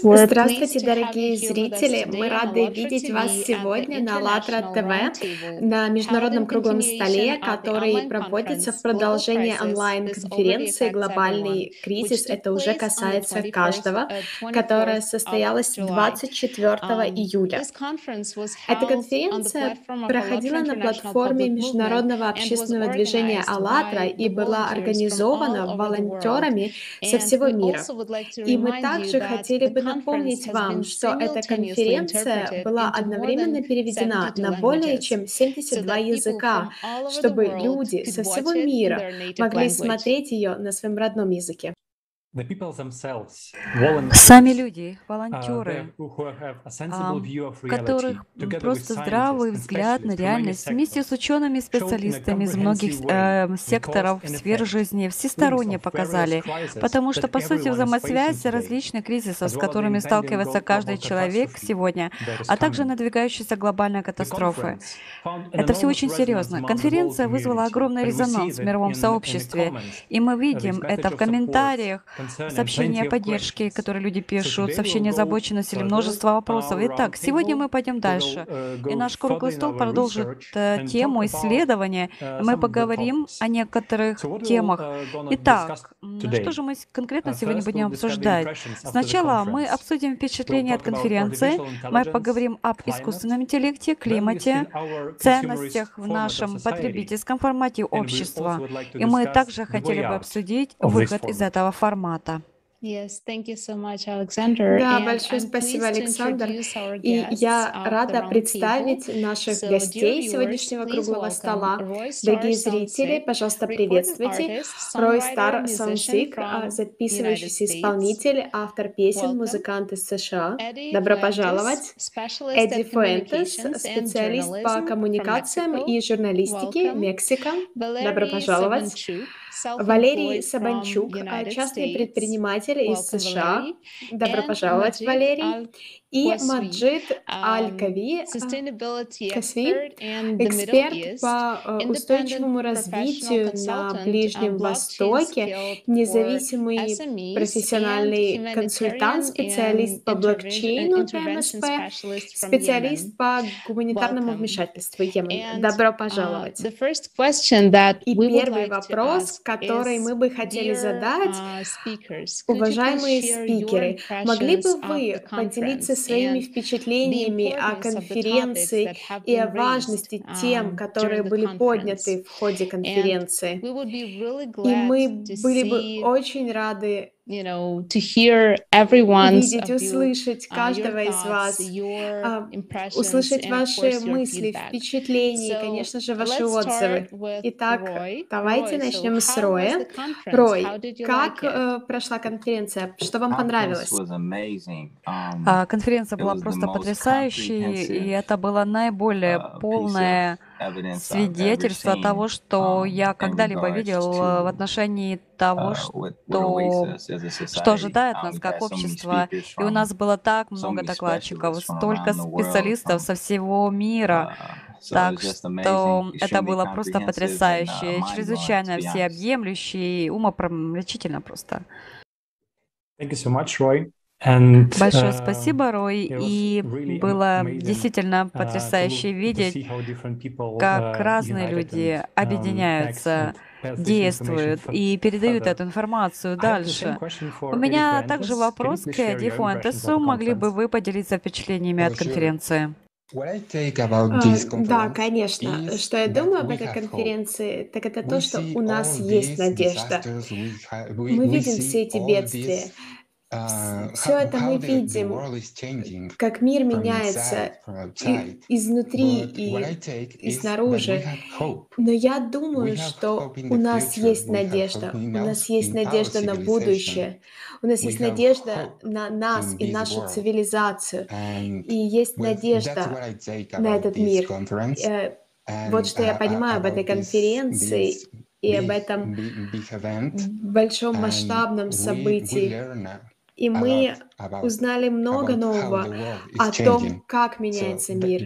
Здравствуйте, дорогие зрители! Мы рады видеть вас сегодня на АЛЛАТРА ТВ на международном круглом столе, который проводится в продолжение онлайн-конференции «Глобальный кризис». Это уже касается 21st, каждого, которая 24th of состоялась July. 24 Um, июля. Эта конференция проходила на платформе Международного общественного движения «АЛЛАТРА» и была организована волонтерами со всего мира. И мы также хотели бы напомнить вам, что эта конференция была одновременно переведена 72 на более чем so 72 that people языка, чтобы люди со всего мира могли смотреть ее на своем родном языке. Сами люди, uh, волонтеры, у которых просто здравый взгляд на реальность вместе с учеными и специалистами из многих э, way, секторов сфер жизни всесторонне показали, потому что, по сути, взаимосвязь различных кризисов, с которыми сталкивается каждый человек сегодня, а также conference found an Это все очень серьезно. Конференция вызвала огромный резонанс в мировом сообществе, и мы uh, видим это в комментариях, сообщения поддержки, questions. которые люди пишут, сообщения озабоченности или множество вопросов. Итак, сегодня мы пойдем дальше, uh, и наш круглый стол продолжит э, тему исследования, и мы поговорим о некоторых темах. uh, Итак, м, что же мы конкретно Uh, сегодня будем обсуждать? Сначала мы обсудим впечатления от конференции, мы поговорим об искусственном интеллекте, климате, ценностях в нашем потребительском формате общества. И мы также хотели бы обсудить выход из этого формата формата. Yes, thank you so much, Alexander. Да, And большое спасибо, Александр. И я рада представить наших So, гостей сегодняшнего круглого стола. Дорогие зрители, пожалуйста, приветствуйте. Рой Стар United записывающийся исполнитель, автор песен, музыкант из США. Добро пожаловать. Эдди Фуэнтес, специалист по коммуникациям и журналистике. Мексика. Добро пожаловать. Валерий Сабанчук, United частный States. Предприниматель из США. Добро пожаловать, Валерий. И Маджид um, Аль-Кави, а, Касви, эксперт по э, устойчивому развитию на Ближнем Востоке, независимый профессиональный консультант, специалист по блокчейну intervention МСП, specialist from специалист по гуманитарному вмешательству Йемен. Добро uh, пожаловать. И первый вопрос, который мы бы хотели задать, uh, Уважаемые спикеры, могли бы вы поделиться своими впечатлениями о конференции и о важности тем, um, которые during the были подняты в ходе конференции? И мы были бы очень рады you know, to hear everyone's увидеть, услышать uh, your каждого из thoughts, вас, your а, impressions, услышать and of ваши course your мысли, feedback. впечатления конечно же, ваши let's отзывы. start with Итак, Roy. давайте начнем с Роя. the conference? Рой, How did you как э, прошла конференция? Что вам Conference понравилось? was amazing. Um, А, Конференция it была was the просто most потрясающей, и это было наиболее uh, полное ever свидетельство того, что um, я когда-либо видел э, в отношении того, uh, что, что ожидает Uh, нас как общество. И у нас было так много докладчиков, столько специалистов со всего мира. uh, Так что это было просто uh, потрясающе, чрезвычайно всеобъемлюще и умопромрачительно просто. Thank you so much, Roy. Большое uh, спасибо, Рой, и было действительно uh, потрясающе видеть, people как uh, разные люди um, объединяются, действуют и передают эту информацию дальше. У меня также вопрос к Эдди Фуэнтесу. Могли бы вы поделиться впечатлениями от конференции? А, Да, конечно. Что я думаю об этой конференции, так это то, что у нас есть надежда. Мы видим все эти бедствия. Uh, Все это мы видим, как мир меняется и изнутри, и, и снаружи. Но я думаю, что у нас есть надежда. У нас есть надежда на будущее. У нас есть надежда на нас и нашу цивилизацию. И есть надежда на этот мир. Э, Вот что я uh, uh, понимаю об этой конференции и об этом большом масштабном событии. Uh, И мы узнали много нового о том, как меняется мир.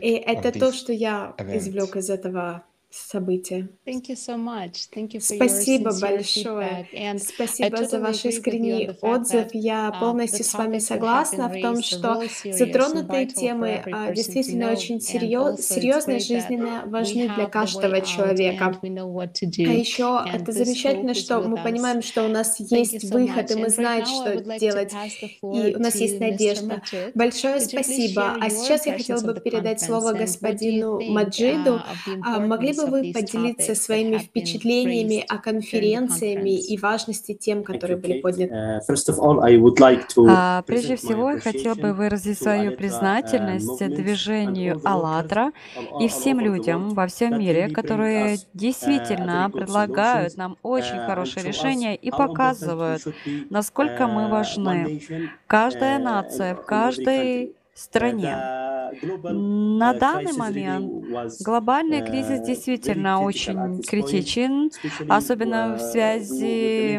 И это то, что я извлек из этого события. Thank you so much. Thank you for your Спасибо sincere большое. And Спасибо за totally ваш you on искренний отзыв. Я uh, полностью с вами согласна в том, что затронутые темы а, действительно очень серьезные, that жизненно важны для каждого человека. А еще это замечательно, что мы понимаем, что у нас есть выход, и мы знаем, что делать. И у нас есть надежда. Большое спасибо. А your сейчас я хотела бы передать слово господину Маджиду. uh, А Могли importance бы вы поделиться своими впечатлениями о конференциями и важности тем, которые были подняты? Uh, А, Прежде всего, я хотел бы выразить свою uh, признательность движению «АЛЛАТРА» и всем людям во всем мире, которые uh, действительно предлагают нам очень uh, хорошие решения и показывают, насколько мы uh, важны. Каждая uh, нация в каждой. Стране. Uh, На uh, данный момент глобальный кризис uh, действительно очень критичен, особенно в uh, связи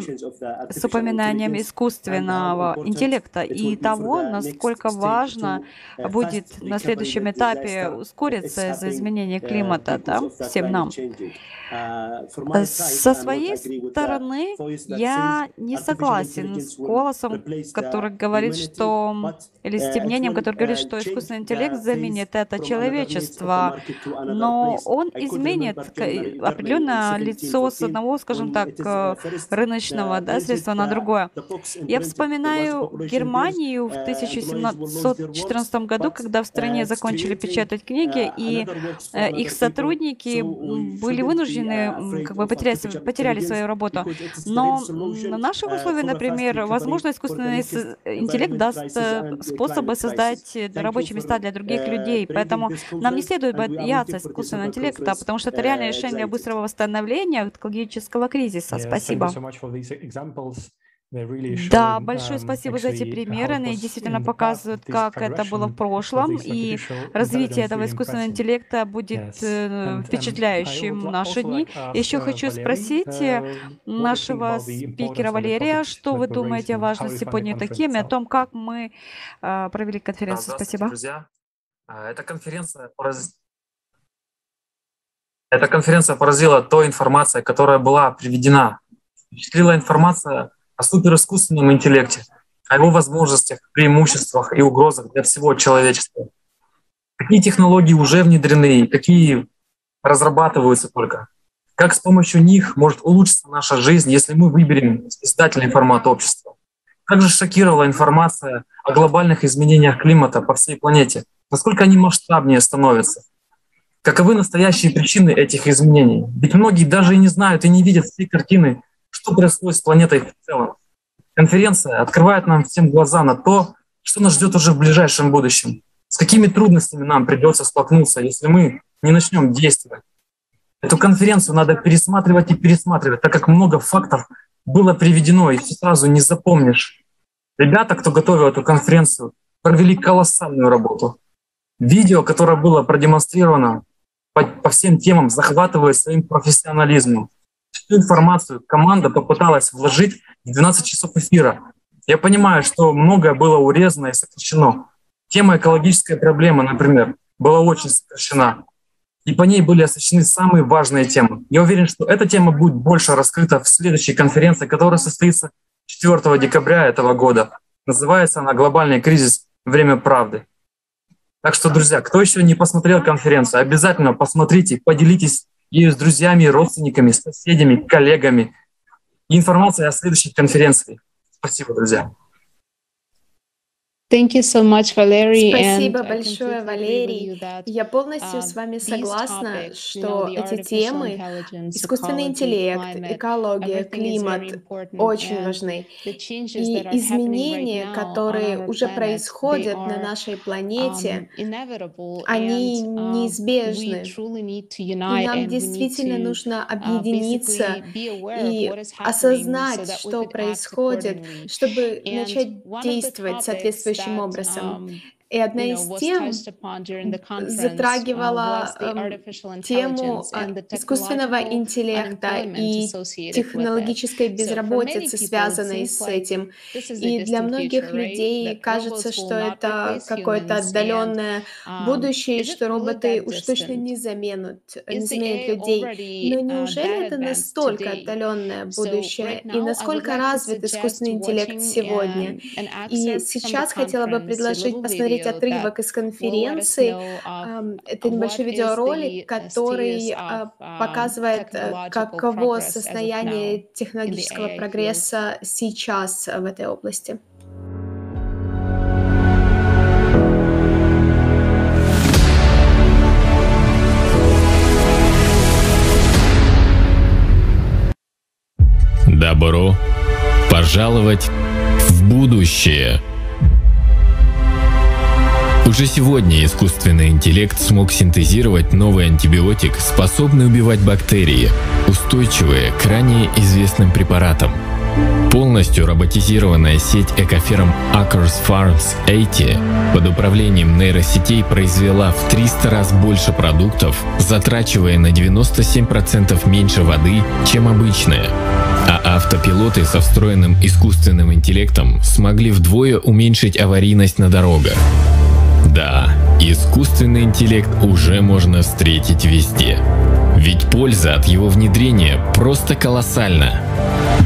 с упоминанием искусственного интеллекта и того, насколько важно uh, будет на следующем этапе ускориться из-за изменения uh, климата, да, всем нам. Uh, Со своей стороны, я не согласен с голосом, который говорит, что или с uh, тем it мнением, will которое говорит, uh, что искусственный интеллект заменит это человечество, но он изменит remember к- January, определенно January лицо с 17, одного, скажем так, uh, э, рыночного uh, да, средства на другое. Я вспоминаю Германию в uh, employees will lose their works, 1714 году, когда в стране uh, закончили печатать книги, uh, и э, их сотрудники были вынуждены afraid как бы artificial потеряли свою работу. Но на наших условиях, например, возможно, искусственный интеллект даст э, способы создать э, Thank you рабочие места для других uh, людей. Поэтому нам не следует are бояться искусственного интеллекта, потому что это реальное решение быстрого восстановления экологического кризиса. Спасибо. Да, большое um, спасибо за эти how примеры. Они действительно показывают, как это было в прошлом, и развитие этого искусственного интеллекта будет э, um, впечатляющим в наши дни. Еще uh, хочу спросить э, uh, think нашего спикера Валерия, что вы думаете о важности conference теме, о том, как мы э, провели конференцию. Спасибо. друзья. А, Эта конференция, Эта конференция поразила той информацией, которая была приведена. Впечатлила информация о суперискусственном интеллекте, о его возможностях, преимуществах и угрозах для всего человечества. Какие технологии уже внедрены, какие разрабатываются только. Как с помощью них может улучшиться наша жизнь, если мы выберем издательный формат общества. Также шокировала информация о глобальных изменениях климата по всей планете, насколько они масштабнее становятся. Каковы настоящие причины этих изменений? Ведь многие даже и не знают и не видят всей картины, что происходит с планетой в целом. Конференция открывает нам всем глаза на то, что нас ждет уже в ближайшем будущем. С какими трудностями нам придется столкнуться, если мы не начнем действовать. Эту конференцию надо пересматривать и пересматривать, так как много фактов было приведено, и все сразу не запомнишь. Ребята, кто готовил эту конференцию, провели колоссальную работу. Видео, которое было продемонстрировано по, по всем темам, захватывает своим профессионализмом. Всю информацию команда попыталась вложить в 12 часов эфира. Я понимаю, что многое было урезано и сокращено. Тема экологической проблемы, например, была очень сокращена. И по ней были освещены самые важные темы. Я уверен, что эта тема будет больше раскрыта в следующей конференции, которая состоится 4 декабря этого года. Называется она «Глобальный кризис. Время правды». Так что, друзья, кто еще не посмотрел конференцию, обязательно посмотрите, поделитесь ею с друзьями, родственниками, соседями, коллегами. И информация о следующей конференции. Спасибо, друзья. Thank you so much, Valerie. Спасибо большое, Валерий. Я полностью uh, с вами согласна, что эти темы, искусственный интеллект, экология, климат очень важны. И изменения, которые уже происходят на нашей um, планете, они um, неизбежны. И нам действительно нужно uh, объединиться и осознать, что происходит, чтобы начать действовать topics that образом. Um, И одна из тем затрагивала uh, эм, тему а, искусственного интеллекта и технологической безработицы, связанной с этим. И для многих людей кажется, что это какое-то отдаленное um, будущее, что роботы уж точно не заменят, не заменят людей. Но uh, неужели это настолько отдаленное будущее? И насколько развит искусственный интеллект сегодня? um, И сейчас хотела бы предложить little посмотреть отрывок из конференции. Это небольшой видеоролик, uh, который а, um, показывает, э, каково состояние технологического прогресса сейчас в этой области. Добро пожаловать в будущее. Уже сегодня искусственный интеллект смог синтезировать новый антибиотик, способный убивать бактерии, устойчивые к ранее известным препаратам. Полностью роботизированная сеть экоферм Acres Farms 80 под управлением нейросетей произвела в 300 раз больше продуктов, затрачивая на 97% меньше воды, чем обычная. А автопилоты со встроенным искусственным интеллектом смогли вдвое уменьшить аварийность на дорогах. Да, искусственный интеллект уже можно встретить везде. Ведь польза от его внедрения просто колоссальна.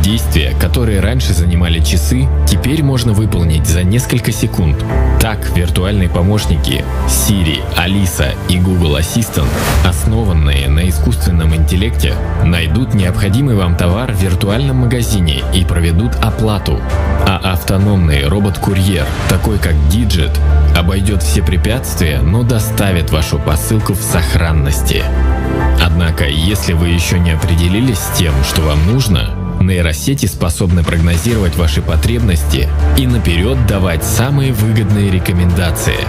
Действия, которые раньше занимали часы, теперь можно выполнить за несколько секунд. Так, виртуальные помощники Siri, Alisa и Google Assistant, основанные на искусственном интеллекте, найдут необходимый вам товар в виртуальном магазине и проведут оплату. А автономный робот-курьер, такой как Digit, обойдет все препятствия, но доставит вашу посылку в сохранности. Однако, если вы еще не определились с тем, что вам нужно, нейросети способны прогнозировать ваши потребности и наперед давать самые выгодные рекомендации.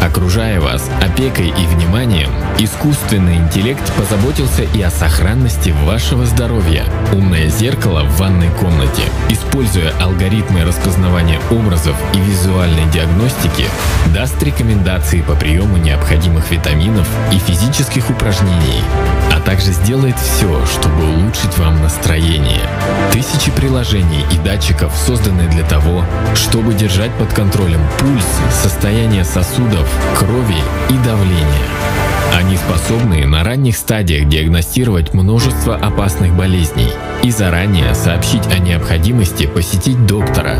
Окружая вас опекой и вниманием, искусственный интеллект позаботился и о сохранности вашего здоровья. Умное зеркало в ванной комнате, используя алгоритмы распознавания образов и визуальной диагностики, даст рекомендации по приему необходимых витаминов и физических упражнений, также сделает все, чтобы улучшить вам настроение. Тысячи приложений и датчиков созданы для того, чтобы держать под контролем пульс, состояние сосудов, крови и давления. Они способны на ранних стадиях диагностировать множество опасных болезней и заранее сообщить о необходимости посетить доктора.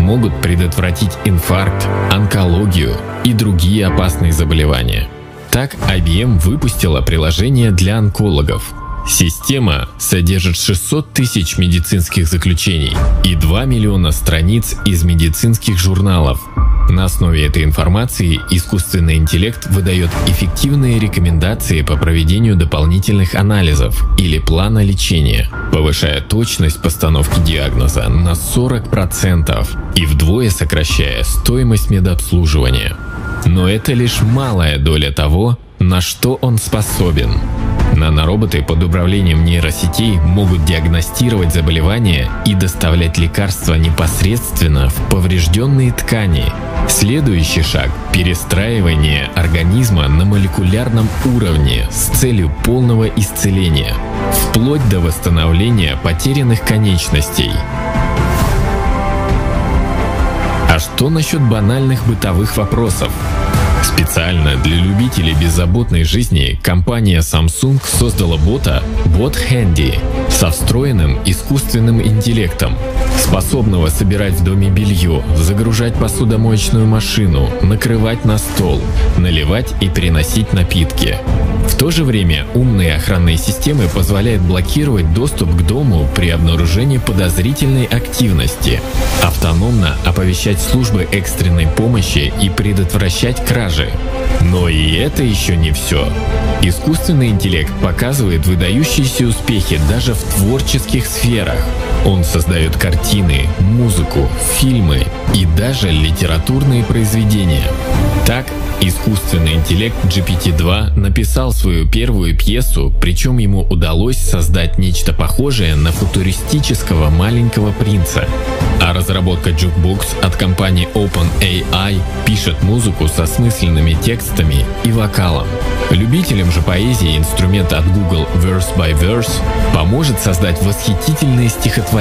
Могут предотвратить инфаркт, онкологию и другие опасные заболевания. Так IBM выпустила приложение для онкологов. Система содержит 600 тысяч медицинских заключений и 2 миллиона страниц из медицинских журналов. На основе этой информации искусственный интеллект выдает эффективные рекомендации по проведению дополнительных анализов или плана лечения, повышая точность постановки диагноза на 40% и вдвое сокращая стоимость медобслуживания. Но это лишь малая доля того, на что он способен. Нанороботы под управлением нейросетей могут диагностировать заболевания и доставлять лекарства непосредственно в поврежденные ткани. Следующий шаг – перестраивание организма на молекулярном уровне с целью полного исцеления, вплоть до восстановления потерянных конечностей. Что насчет банальных бытовых вопросов? Специально для любителей беззаботной жизни компания Samsung создала бота Bot Handy со встроенным искусственным интеллектом, способного собирать в доме белье, загружать посудомоечную машину, накрывать на стол, наливать и переносить напитки. В то же время умные охранные системы позволяют блокировать доступ к дому при обнаружении подозрительной активности, автономно оповещать службы экстренной помощи и предотвращать кражи. Но и это еще не все. Искусственный интеллект показывает выдающиеся успехи даже в творческих сферах. Он создает картины, музыку, фильмы и даже литературные произведения. Так, искусственный интеллект GPT-2 написал свою первую пьесу, причем ему удалось создать нечто похожее на футуристического маленького принца. А разработка Jukebox от компании OpenAI пишет музыку со смысленными текстами и вокалом. Любителям же поэзии инструмент от Google Verse by Verse поможет создать восхитительные стихотворения.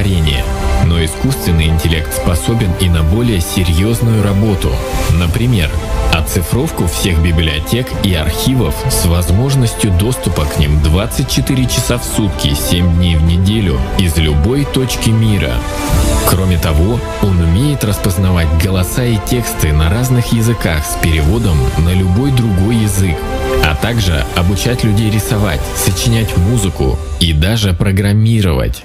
Но искусственный интеллект способен и на более серьезную работу. Например, оцифровку всех библиотек и архивов с возможностью доступа к ним 24 часа в сутки, 7 дней в неделю из любой точки мира. Кроме того, он умеет распознавать голоса и тексты на разных языках с переводом на любой другой язык, а также обучать людей рисовать, сочинять музыку и даже программировать.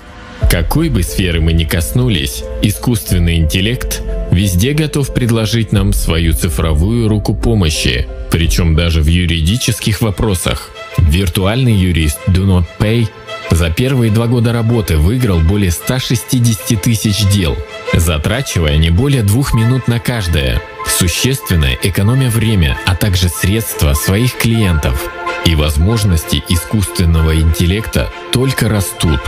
Какой бы сферы мы ни коснулись, искусственный интеллект везде готов предложить нам свою цифровую руку помощи, причем даже в юридических вопросах. Виртуальный юрист Do Not Pay за первые два года работы выиграл более 160 тысяч дел, затрачивая не более двух минут на каждое, существенно экономя время, а также средства своих клиентов. И возможности искусственного интеллекта только растут.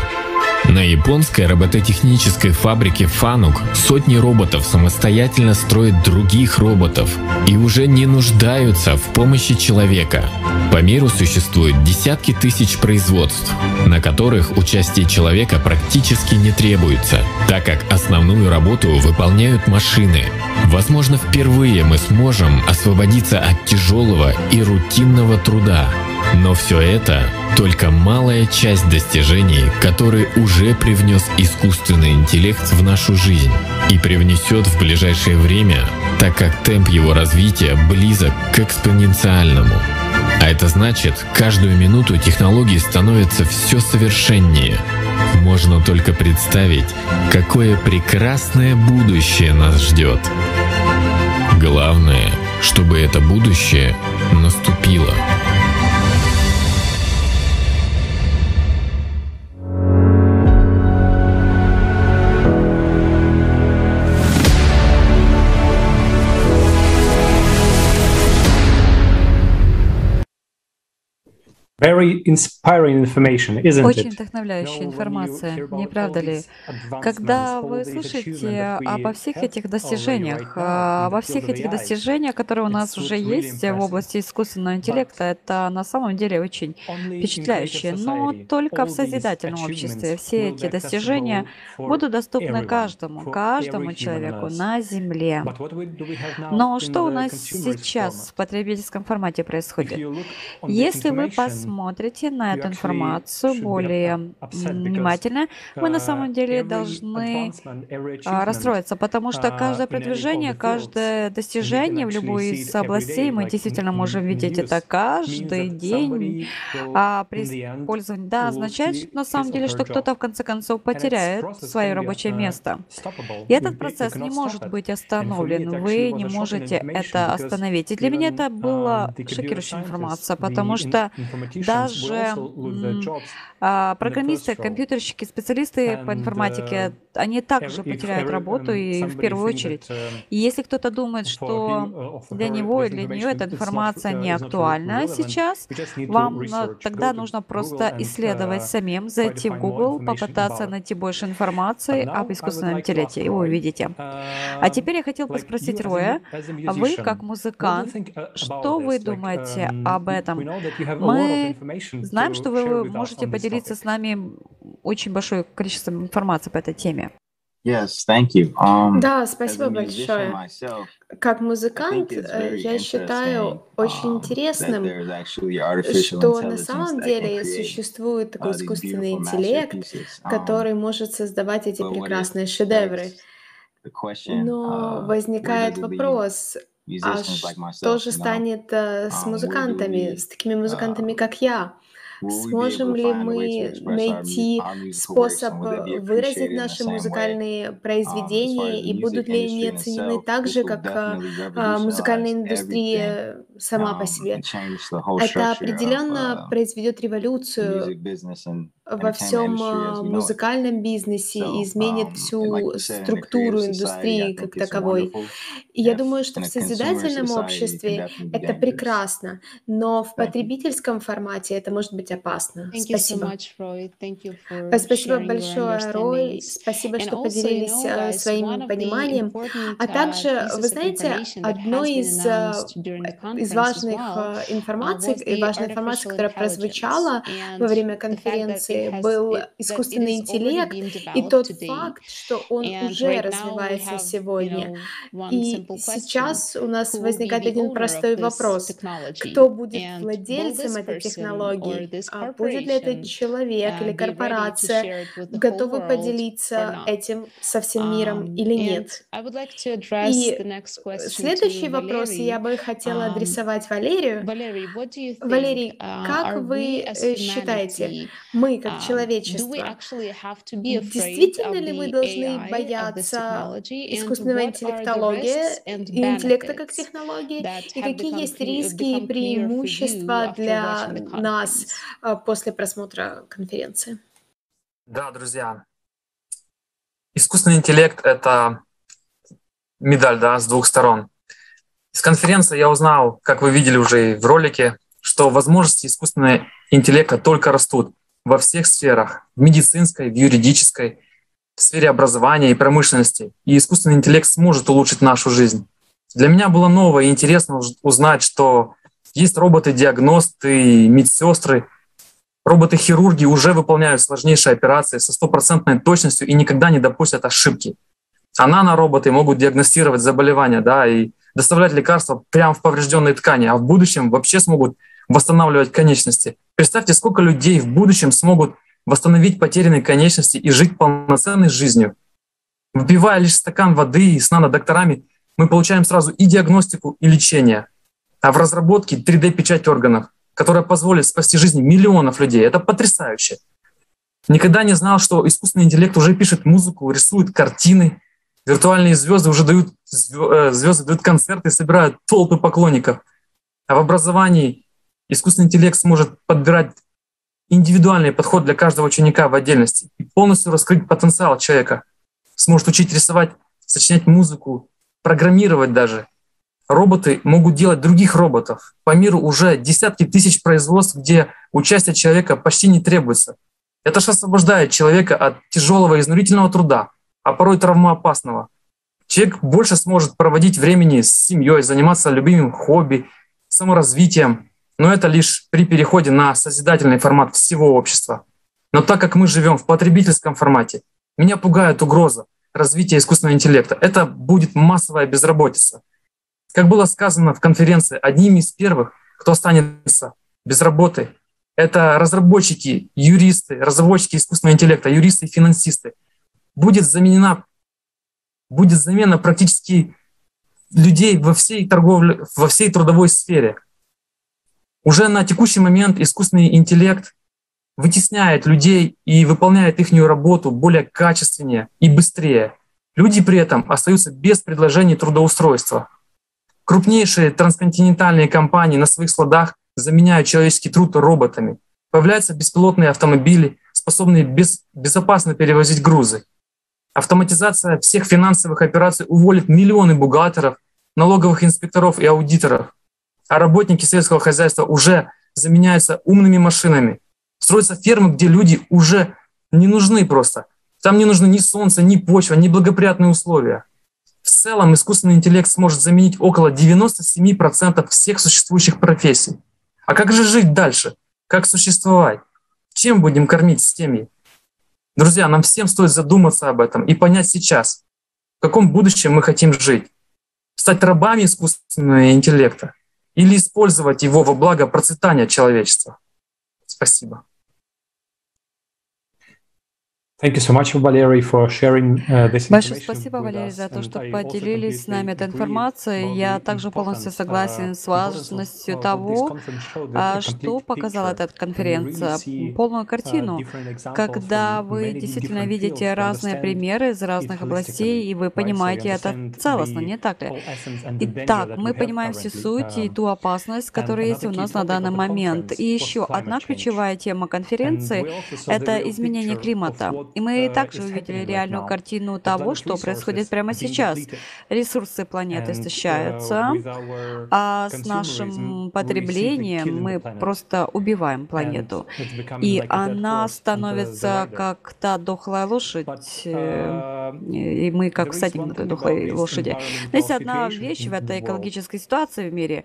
На японской робототехнической фабрике Fanuc сотни роботов самостоятельно строят других роботов и уже не нуждаются в помощи человека. По миру существует десятки тысяч производств, на которых участие человека практически не требуется, так как основную работу выполняют машины. Возможно, впервые мы сможем освободиться от тяжелого и рутинного труда. Но все это только малая часть достижений, которые уже привнес искусственный интеллект в нашу жизнь и привнесет в ближайшее время, так как темп его развития близок к экспоненциальному. А это значит, каждую минуту технологии становятся все совершеннее. Можно только представить, какое прекрасное будущее нас ждет. Главное, чтобы это будущее наступило. Very inspiring information, isn't Очень вдохновляющая информация, не правда ли? Когда вы слышите обо всех этих достижениях, а, обо всех этих достижениях, которые у нас уже есть в области искусственного But интеллекта, это на самом деле очень creative Но только в созидательном обществе все эти достижения будут доступны каждому, каждому человеку на Земле. But what we- do we have now Но что у нас сейчас в потребительском формате происходит? Если вы information, посмотрите на эту информацию более внимательно, вы на uh, самом деле every должны а, расстроиться, потому что uh, каждое продвижение, каждое достижение в любой из областей, мы действительно можем видеть это каждый день. А при использовании, да, означает на самом деле, что кто-то в конце концов потеряет свое рабочее uh, место. И этот процесс не может быть остановлен. Вы не можете это остановить. И для меня это um, computer шокирующая информация, потому что даже а, программисты, компьютерщики, специалисты по информатике, uh, они также потеряют работу и в первую очередь. И если кто-то думает, что uh, для него и для нее эта информация uh, не актуальна сейчас, вам research, тогда нужно просто and, исследовать uh, самим, зайти в Google, попытаться найти больше информации об искусственном интеллекте, и вы увидите. А теперь я хотел as a Роя, вы как музыкант, uh, что вы думаете um, об этом? know Мы знаем, что вы можете поделиться с нами очень большое количество информации по этой теме. Yes, thank you. Um, Да, спасибо большое. myself, Как музыкант, э, я считаю очень um, интересным, что на самом деле существует такой искусственный интеллект. Um, который может создавать эти прекрасные шедевры. Но uh, возникает вопрос, а что же станет э, с Um, музыкантами, с такими музыкантами, uh, как я? Сможем ли мы найти способ э, выразить наши музыкальные Um, произведения, и будут ли они оценены так же, как э, а, музыкальная индустрия сама по um, себе? Это определенно uh, произведет революцию во всем а, музыкальном бизнесе и изменит um, всю структуру индустрии как таковой. И я думаю, что в созидательном обществе это прекрасно, но в потребительском формате это может быть опасно. Thank you so Спасибо. much, Roy. Thank you for Э, Спасибо большое, Рой. Спасибо, что поделились э, своим пониманием. А uh, также, вы знаете, одной has been из, э, из важных э, uh, информаций и важной информации, которая прозвучала во время конференции, был искусственный интеллект и тот факт, что он уже развивается сегодня. И сейчас у нас возникает один простой вопрос. Кто будет владельцем этой технологии? А будет ли это corporation, человек uh, или корпорация, готовы поделиться этим со всем миром Um, или нет? И Следующий вопрос я бы хотела Um, адресовать Валерию. Valerie, what do you think? Валерий, uh, как вы э, считаете, мы как um, человечество, действительно ли мы должны бояться искусственного what are the интеллектология risks and и интеллекта как технологии, и какие есть риски и преимущества для нас а, после просмотра конференции? Да, друзья. Искусственный интеллект — это медаль, да, с двух сторон. С конференции я узнал, как вы видели уже и в ролике, что возможности искусственного интеллекта только растут во всех сферах, в медицинской, в юридической, в сфере образования и промышленности. И искусственный интеллект сможет улучшить нашу жизнь. Для меня было ново и интересно узнать, что есть роботы-диагносты, медсестры, роботы-хирурги уже выполняют сложнейшие операции со стопроцентной точностью и никогда не допустят ошибки. А нанороботы могут диагностировать заболевания да, и доставлять лекарства прямо в поврежденные ткани, а в будущем вообще смогут восстанавливать конечности. Представьте, сколько людей в будущем смогут восстановить потерянные конечности и жить полноценной жизнью. Выпивая лишь стакан воды и с нанодокторами, мы получаем сразу и диагностику, и лечение. А в разработке 3D-печать органов, которая позволит спасти жизни миллионов людей. Это потрясающе. Никогда не знал, что искусственный интеллект уже пишет музыку, рисует картины, виртуальные звезды уже дают э, звезды дают концерты, собирают толпы поклонников. А в образовании искусственный интеллект сможет подбирать индивидуальный подход для каждого ученика в отдельности и полностью раскрыть потенциал человека. Сможет учить рисовать, сочинять музыку, программировать даже. Роботы могут делать других роботов. По миру уже десятки тысяч производств, где участие человека почти не требуется. Это же освобождает человека от тяжелого и изнурительного труда, а порой травмоопасного. Человек больше сможет проводить времени с семьей, заниматься любимым хобби, саморазвитием, но это лишь при переходе на созидательный формат всего общества. Но так как мы живем в потребительском формате, меня пугает угроза развития искусственного интеллекта. Это будет массовая безработица. Как было сказано в конференции, одними из первых, кто останется без работы, это разработчики, юристы, разработчики искусственного интеллекта, юристы и финансисты. Будет заменена, будет замена практически людей во всей торговле, во всей трудовой сфере. Уже на текущий момент искусственный интеллект вытесняет людей и выполняет их работу более качественнее и быстрее. Люди при этом остаются без предложений трудоустройства. Крупнейшие трансконтинентальные компании на своих складах заменяют человеческий труд роботами. Появляются беспилотные автомобили, способные без, безопасно перевозить грузы. Автоматизация всех финансовых операций уволит миллионы бухгалтеров, налоговых инспекторов и аудиторов. А работники сельского хозяйства уже заменяются умными машинами. Строятся фермы, где люди уже не нужны просто. Там не нужны ни солнце, ни почва, ни благоприятные условия. В целом искусственный интеллект сможет заменить около 97% всех существующих профессий. А как же жить дальше? Как существовать? Чем будем кормить семьи? Друзья, нам всем стоит задуматься об этом и понять сейчас, в каком будущем мы хотим жить. Стать рабами искусственного интеллекта или использовать его во благо процветания человечества. Спасибо. Большое спасибо, Валерий, за то, что поделились с нами этой информацией. Я также полностью согласен с важностью того, а, что показала эта конференция. Полную картину, когда вы действительно видите разные примеры из разных областей, и вы понимаете это целостно, не так ли? Итак, мы понимаем всю суть и ту опасность, которая есть у нас на данный момент. И еще одна ключевая тема конференции — это изменение климата. И мы также увидели реальную картину того, что происходит прямо сейчас. Ресурсы планеты истощаются, а с нашим потреблением мы просто убиваем планету. И она становится как та дохлая лошадь, э, и мы как всадник на дохлой лошади. Но есть одна вещь в этой экологической ситуации в мире.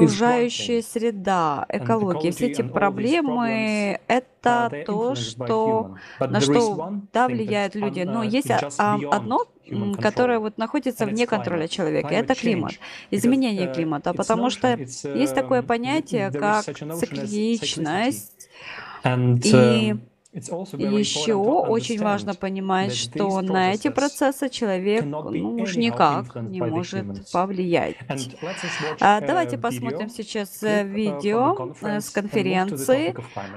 Окружающая среда, экология, все эти проблемы — это то, что, на что да, влияют люди. Но есть одно, которое вот находится вне контроля человека, это климат, изменение климата, потому что есть такое понятие, как цикличность, и еще очень важно понимать, что на эти процессы человек ну, уж никак не может повлиять. А, давайте посмотрим сейчас э, видео э, с конференции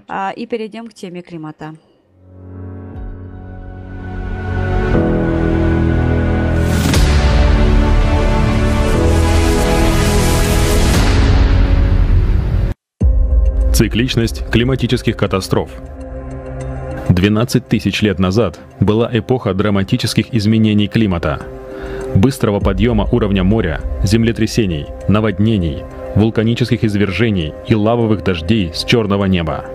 а, и перейдем к теме климата. Цикличность климатических катастроф – 12 тысяч лет назад была эпоха драматических изменений климата, быстрого подъема уровня моря, землетрясений, наводнений, вулканических извержений и лавовых дождей с черного неба.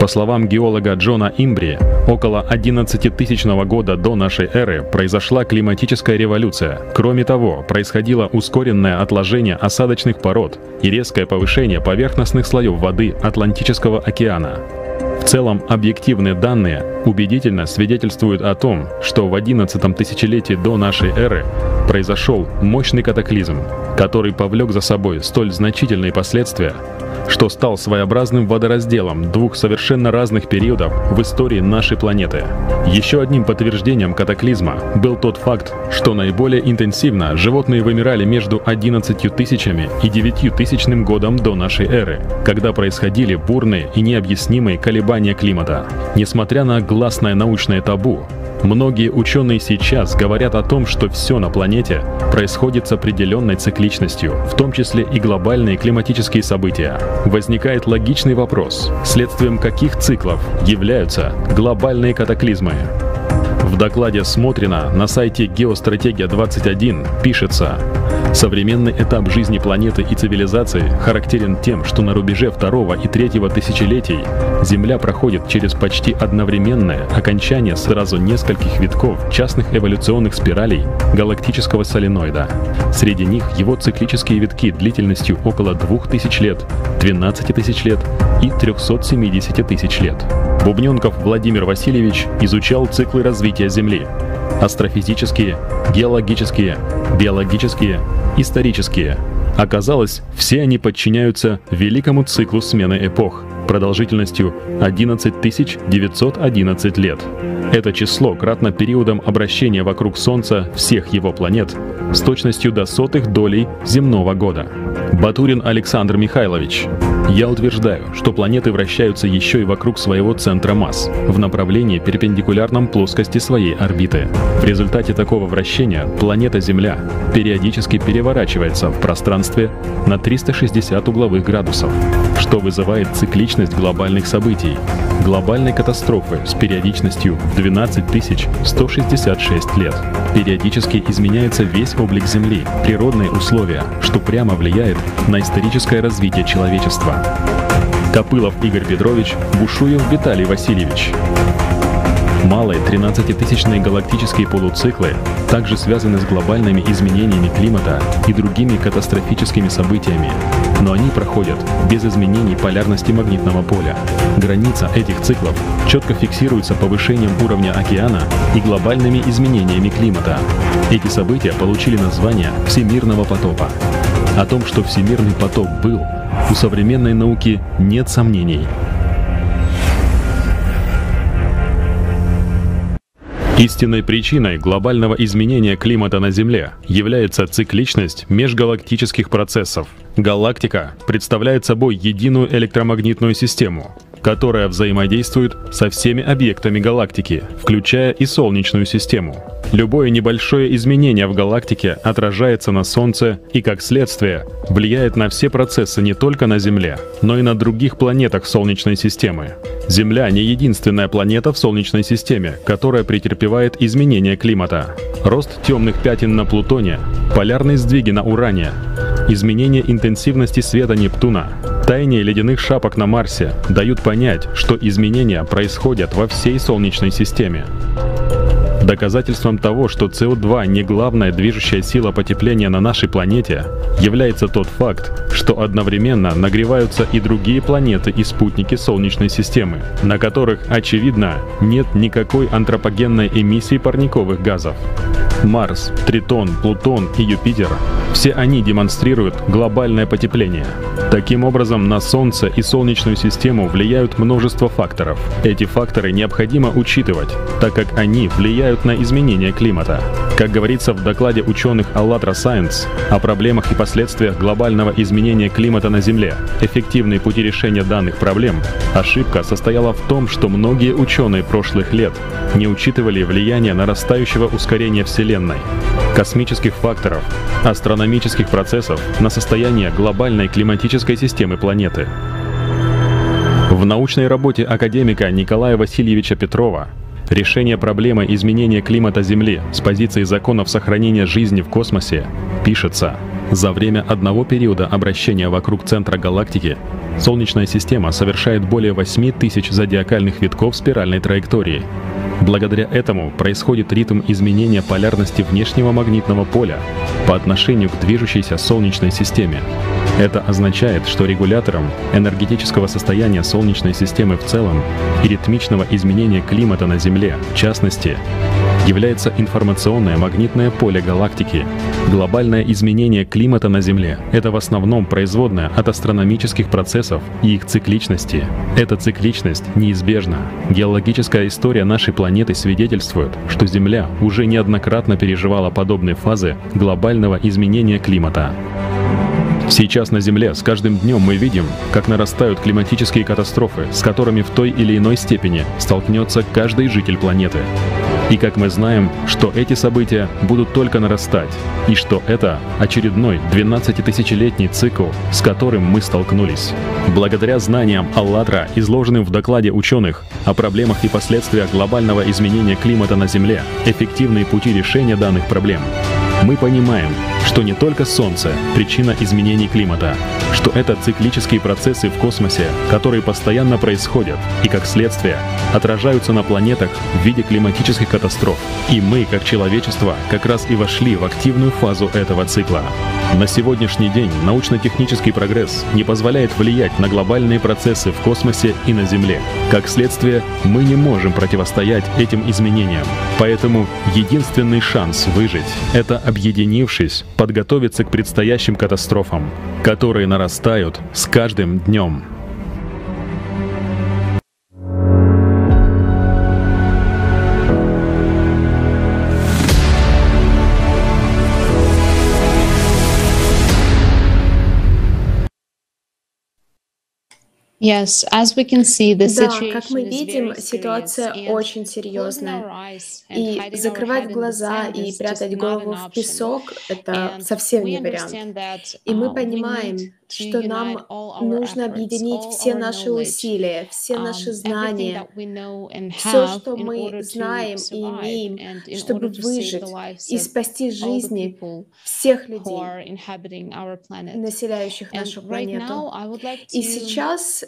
По словам геолога Джона Имбри, около 11 тысячного года до нашей эры произошла климатическая революция. Кроме того, происходило ускоренное отложение осадочных пород и резкое повышение поверхностных слоев воды Атлантического океана. В целом, объективные данные убедительно свидетельствуют о том, что в 11 тысячелетии до нашей эры произошел мощный катаклизм, который повлек за собой столь значительные последствия, что стал своеобразным водоразделом двух совершенно разных периодов в истории нашей планеты. Еще одним подтверждением катаклизма был тот факт, что наиболее интенсивно животные вымирали между 11 тысячами и 9 тысячным годом до нашей эры, когда происходили бурные и необъяснимые колебания климата. Несмотря на гласное научное табу, Многие ученые сейчас говорят о том, что все на планете происходит с определенной цикличностью, в том числе и глобальные климатические события. Возникает логичный вопрос, следствием каких циклов являются глобальные катаклизмы. В докладе Смотрина на сайте «Геостратегия-21» пишется, Современный этап жизни планеты и цивилизации характерен тем, что на рубеже второго и третьего тысячелетий Земля проходит через почти одновременное окончание сразу нескольких витков частных эволюционных спиралей галактического соленоида. Среди них его циклические витки длительностью около 2000 лет, 12 тысяч лет и 370 тысяч лет. Бубненков Владимир Васильевич изучал циклы развития Земли, астрофизические, геологические, биологические, исторические. Оказалось, все они подчиняются великому циклу смены эпох продолжительностью 11 911 лет. Это число кратно периодом обращения вокруг Солнца всех его планет с точностью до сотых долей земного года. Батурин Александр Михайлович. Я утверждаю, что планеты вращаются еще и вокруг своего центра масс, в направлении перпендикулярном плоскости своей орбиты. В результате такого вращения планета Земля периодически переворачивается в пространстве на 360 угловых градусов, что вызывает цикличность глобальных событий, глобальной катастрофы с периодичностью в 12 166 лет. Периодически изменяется весь облик Земли, природные условия, что прямо влияет на историческое развитие человечества. Копылов Игорь Петрович, Бушуев Виталий Васильевич. Малые 13-тысячные галактические полуциклы также связаны с глобальными изменениями климата и другими катастрофическими событиями, но они проходят без изменений полярности магнитного поля. Граница этих циклов четко фиксируется повышением уровня океана и глобальными изменениями климата. Эти события получили название Всемирного потопа. О том, что всемирный потоп был, у современной науки нет сомнений. Истинной причиной глобального изменения климата на Земле является цикличность межгалактических процессов. Галактика представляет собой единую электромагнитную систему, которая взаимодействует со всеми объектами галактики, включая и Солнечную систему. Любое небольшое изменение в галактике отражается на Солнце и, как следствие, влияет на все процессы не только на Земле, но и на других планетах Солнечной системы. Земля не единственная планета в Солнечной системе, которая претерпевает изменения климата. Рост темных пятен на Плутоне, полярные сдвиги на Уране, изменение интенсивности света Нептуна, таяние ледяных шапок на Марсе дают понять, что изменения происходят во всей Солнечной системе. Доказательством того, что СО2 не главная движущая сила потепления на нашей планете, является тот факт, что одновременно нагреваются и другие планеты и спутники Солнечной системы, на которых, очевидно, нет никакой антропогенной эмиссии парниковых газов. Марс, Тритон, Плутон и Юпитер – все они демонстрируют глобальное потепление. Таким образом, на Солнце и Солнечную систему влияют множество факторов. Эти факторы необходимо учитывать, так как они влияют на изменение климата. Как говорится в докладе ученых ALLATRA Science о проблемах и последствиях глобального изменения климата на Земле, эффективные пути решения данных проблем, ошибка состояла в том, что многие ученые прошлых лет не учитывали влияние нарастающего ускорения Вселенной, космических факторов, астрономических процессов на состояние глобальной климатической системы планеты. В научной работе академика Николая Васильевича Петрова Решение проблемы изменения климата Земли с позиции законов сохранения жизни в космосе пишется. За время одного периода обращения вокруг центра галактики Солнечная система совершает более 8 тысяч зодиакальных витков спиральной траектории. Благодаря этому происходит ритм изменения полярности внешнего магнитного поля по отношению к движущейся Солнечной системе. Это означает, что регулятором энергетического состояния Солнечной системы в целом и ритмичного изменения климата на Земле, в частности, является информационное магнитное поле галактики. Глобальное изменение климата на Земле — это в основном производное от астрономических процессов и их цикличности. Эта цикличность неизбежна. Геологическая история нашей планеты свидетельствует, что Земля уже неоднократно переживала подобные фазы глобального изменения климата. Сейчас на Земле с каждым днем мы видим, как нарастают климатические катастрофы, с которыми в той или иной степени столкнется каждый житель планеты. И как мы знаем, что эти события будут только нарастать, и что это очередной 12-тысячелетний цикл, с которым мы столкнулись. Благодаря знаниям «АЛЛАТРА», изложенным в докладе ученых о проблемах и последствиях глобального изменения климата на Земле, эффективные пути решения данных проблем, мы понимаем, что не только Солнце — причина изменений климата, что это циклические процессы в космосе, которые постоянно происходят и, как следствие, отражаются на планетах в виде климатических катастроф. И мы, как человечество, как раз и вошли в активную фазу этого цикла. На сегодняшний день научно-технический прогресс не позволяет влиять на глобальные процессы в космосе и на Земле. Как следствие, мы не можем противостоять этим изменениям. Поэтому единственный шанс выжить — это, объединившись, подготовиться к предстоящим катастрофам, которые нарастают с каждым днем. Yes, as we can see, the да, как мы видим, ситуация очень серьезная. И закрывать глаза и прятать голову в песок — это совсем не вариант. И мы понимаем, что нам нужно объединить все наши усилия, все наши знания, все, что мы знаем и имеем, чтобы выжить и спасти жизни всех людей, населяющих нашу планету. И сейчас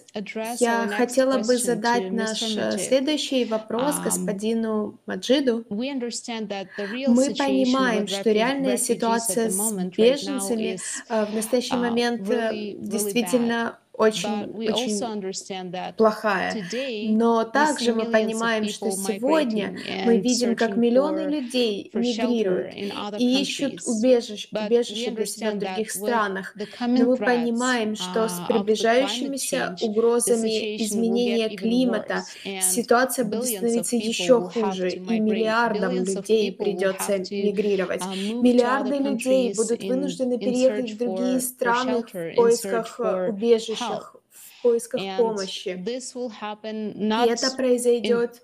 я хотела бы задать наш следующий вопрос господину Маджиду. Мы понимаем, что реальная ситуация с беженцами в настоящий момент действительно очень, очень плохая. Но также мы понимаем, что сегодня мы видим, как миллионы людей мигрируют и ищут убежище, убежище для себя в других странах. Но мы понимаем, что с приближающимися угрозами изменения климата ситуация будет становиться еще хуже, и миллиардам людей придется мигрировать. Миллиарды людей будут вынуждены переехать в другие страны в поисках убежища помощах, в поисках помощи. И это произойдет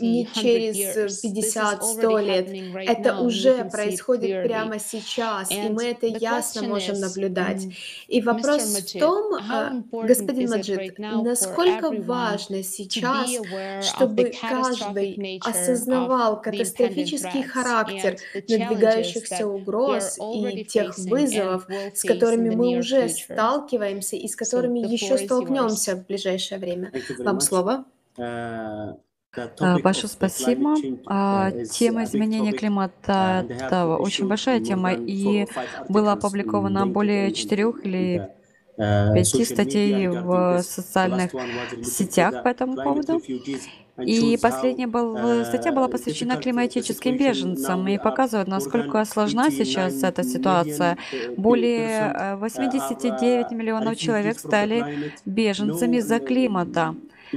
не через 50-100 лет. Это уже происходит прямо сейчас, и мы это ясно можем наблюдать. И вопрос в том, а, господин Маджид, насколько важно сейчас, чтобы каждый осознавал катастрофический характер надвигающихся угроз и тех вызовов, с которыми мы уже сталкиваемся и с которыми еще столкнемся в ближайшее время. Вам слово. Uh, а, большое спасибо. А, тема изменения климата – это очень большая тема, и было опубликовано более четырех или пяти статей в социальных сетях по этому поводу. И последняя был, uh, статья была посвящена климатическим беженцам и показывает, насколько сложна сейчас эта ситуация. Более 89 uh, миллионов человек стали беженцами из-за климата.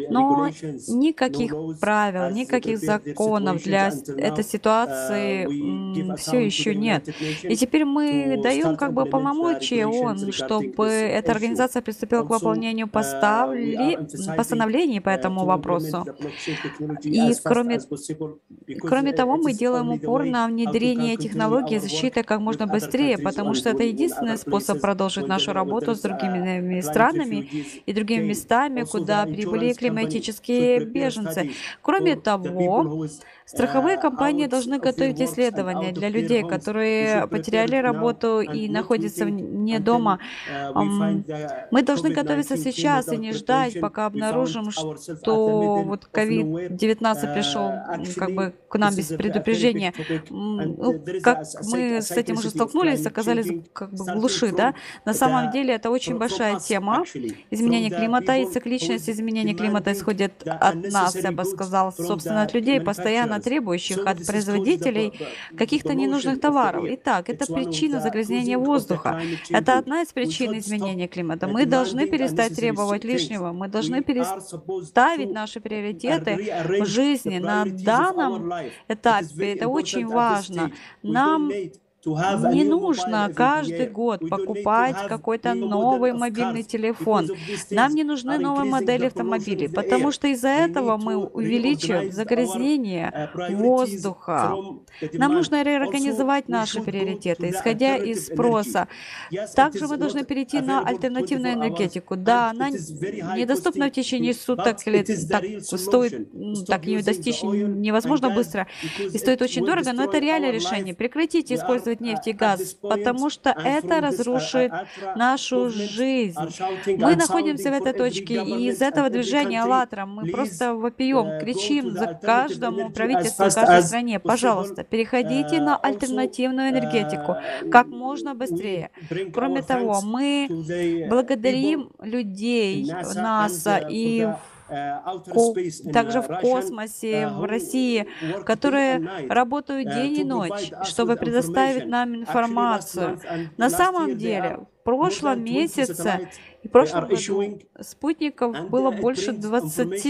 Но никаких правил, никаких законов для этой ситуации все еще нет. И теперь мы даем как бы полномочия ООН, чтобы эта организация приступила к выполнению поставли... постановлений по этому вопросу. И кроме, кроме того, мы делаем упор на внедрение технологий защиты как можно быстрее, потому что это единственный способ продолжить нашу работу с другими странами и другими местами, куда прибыли климатические беженцы. Кроме того, страховые компании должны готовить исследования для людей, которые потеряли работу и находятся вне дома. Мы должны готовиться сейчас и не ждать, пока обнаружим, что вот COVID-19 пришел как бы к нам без предупреждения. Ну, как мы с этим уже столкнулись, оказались как бы в глуши, да? На самом деле это очень большая тема изменения климата и цикличность изменения климата исходит от нас, я бы сказал, собственно, от людей, постоянно требующих от производителей каких-то ненужных товаров. Итак, это причина загрязнения воздуха. Это одна из причин изменения климата. Мы должны перестать требовать лишнего. Мы должны переставить наши приоритеты в жизни на данном этапе. Это очень важно. Нам не нужно каждый год покупать какой-то новый мобильный телефон. Нам не нужны новые модели автомобилей, потому что из-за этого мы увеличиваем загрязнение uh, воздуха. Нам нужно реорганизовать наши приоритеты, исходя из спроса. Также мы должны перейти на альтернативную энергетику. Да, она недоступна в течение суток или так стоит, так ее достичь невозможно быстро и стоит очень дорого, но это реальное решение. Прекратите использовать использовать нефть и газ, потому что это разрушит нашу жизнь. Мы находимся в этой точке, и из этого движения «АЛЛАТРА» мы просто вопием, кричим за каждому правительству, каждой стране, пожалуйста, переходите на альтернативную энергетику как можно быстрее. Кроме того, мы благодарим людей НАСА и также в космосе, в России, которые работают день и ночь, чтобы предоставить нам информацию. На самом деле, в прошлом месяце и в прошлом году спутников было больше 20,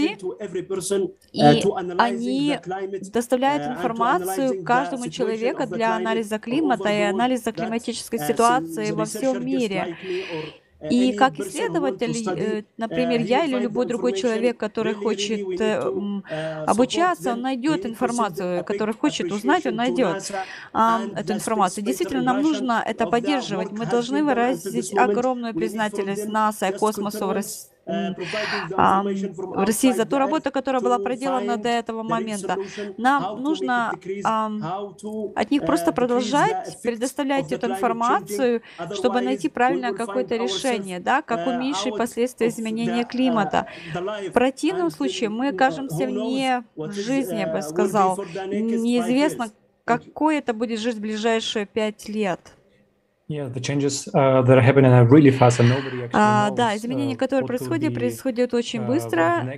и они доставляют информацию каждому человеку для анализа климата и анализа климатической ситуации во всем мире. И как исследователь, э, например, я или любой другой человек, который хочет э, обучаться, он найдет информацию, который хочет узнать, он найдет эту информацию. Действительно, нам нужно это поддерживать. Мы должны выразить огромную признательность НАСА и космосу в России за ту работу, которая была проделана до этого момента. Нам нужно от них просто продолжать предоставлять эту информацию, чтобы найти правильное какое-то решение, да, как уменьшить последствия изменения климата. В противном случае мы окажемся вне жизни, я бы сказал. Неизвестно, какой это будет жизнь в ближайшие пять лет. Yeah, the changes uh, that are happening are really fast, and nobody actually А, knows да, изменения, uh, которые происходят, происходят очень uh, быстро,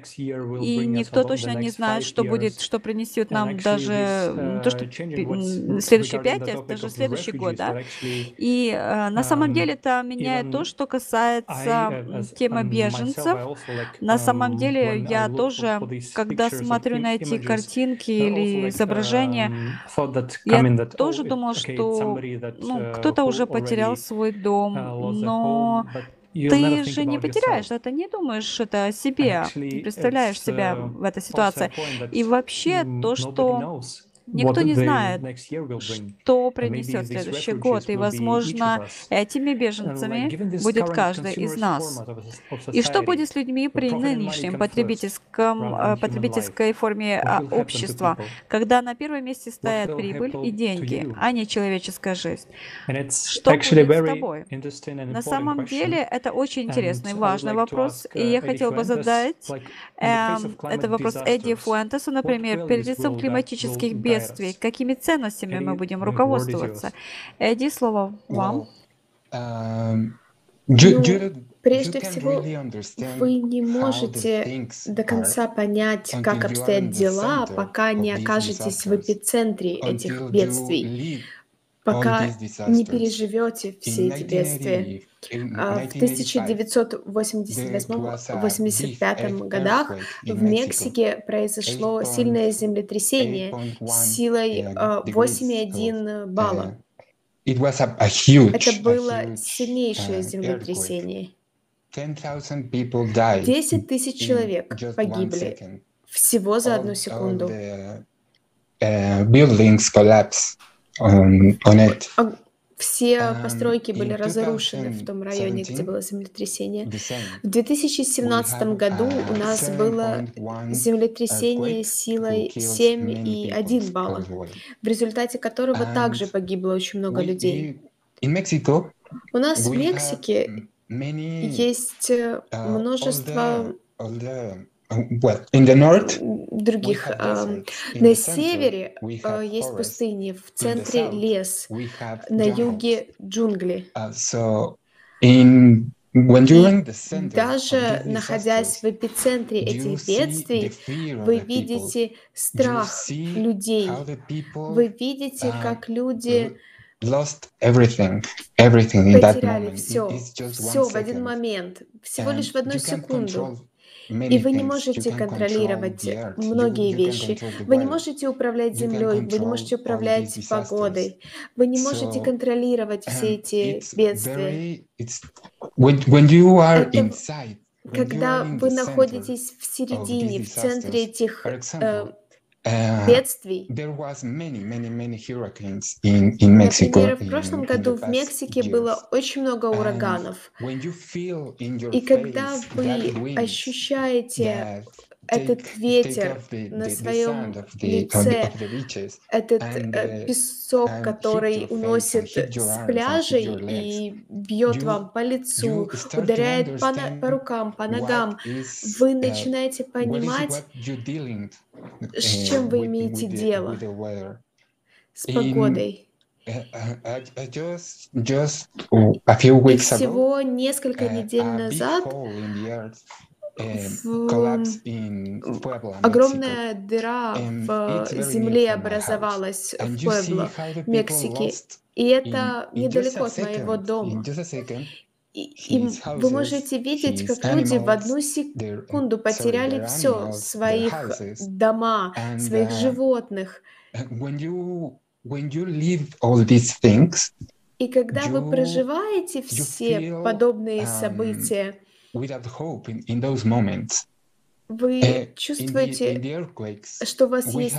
и никто точно не знает, что будет, что принесет And нам даже то, что uh, следующие пять topic даже следующий год, да. И э, на самом um, деле это меняет то, что касается uh, темы um, беженцев. На самом um, деле я тоже, когда смотрю на эти картинки или изображения, um, я oh тоже it, думал, okay it's что ну, uh, кто-то уже потерял already свой uh, дом, но ты же не потеряешь это, не думаешь это о себе, представляешь себя uh, в этой ситуации. И вообще mm, то, что никто не знает, что принесет следующий год, и, возможно, этими беженцами будет каждый из нас. И что будет с людьми при нынешнем потребительском, э, потребительской форме а, общества, когда на первом месте стоят прибыль и деньги, а не человеческая жизнь? Что будет с тобой? На самом деле это очень интересный, важный вопрос, и uh, я хотел бы задать эм, of это вопрос Эдди Фуэнтесу, например, перед лицом климатических бедствий, us? какими ценностями мы будем руководствоваться? Эдди, слово вам. Um, Ну, прежде всего, вы не можете до конца понять, как обстоят дела, пока не окажетесь в эпицентре этих бедствий, пока не переживете все эти бедствия. 1980, in А В 1985, there was a big 1988-85 годах в Мексике произошло сильное землетрясение 8.1 силой uh, а, degrees. So 8,1 балла. huge, Это было сильнейшее uh, землетрясение. 10,000 people died 10 тысяч человек погибли всего за одну секунду. uh, buildings collapsed on it. А Все Um, постройки были разрушены в том районе, где 2017, было землетрясение. В 2017 году у нас было землетрясение силой 7,1 балла, в результате которого также погибло очень много людей. У нас в Мексике есть э, uh, множество well, in the north, других. а, На севере а, есть пустыни, в центре лес, на юге джунгли. Uh, so, in даже находясь в эпицентре этих бедствий, вы видите страх людей, вы видите, uh, как люди lost everything, everything in that потеряли все, все в один момент, всего лишь в одну секунду. И вы не можете контролировать многие вещи. Вы не можете управлять землей, вы не можете управлять погодой, вы не можете контролировать все um, эти бедствия. Это когда вы находитесь в середине, в центре этих э, uh, бедствий. Например, в прошлом году в Мексике было очень много ураганов. И когда вы ощущаете этот ветер на своем лице, этот э, uh, песок, который уносит с пляжей и бьет вам по лицу, ударяет по, по рукам, по ногам, вы uh, начинаете понимать, с uh, чем вы имеете дело, с погодой. uh, uh, всего несколько uh, недель назад um, в огромная дыра в земле образовалась в Пуэбло, Мексике. И это недалеко от моего дома. И, вы можете видеть, как люди в одну секунду потеряли все, своих дома, своих uh, животных. И когда вы проживаете все подобные um, события, without hope in, in those moments. вы Uh, чувствуете, что у вас есть...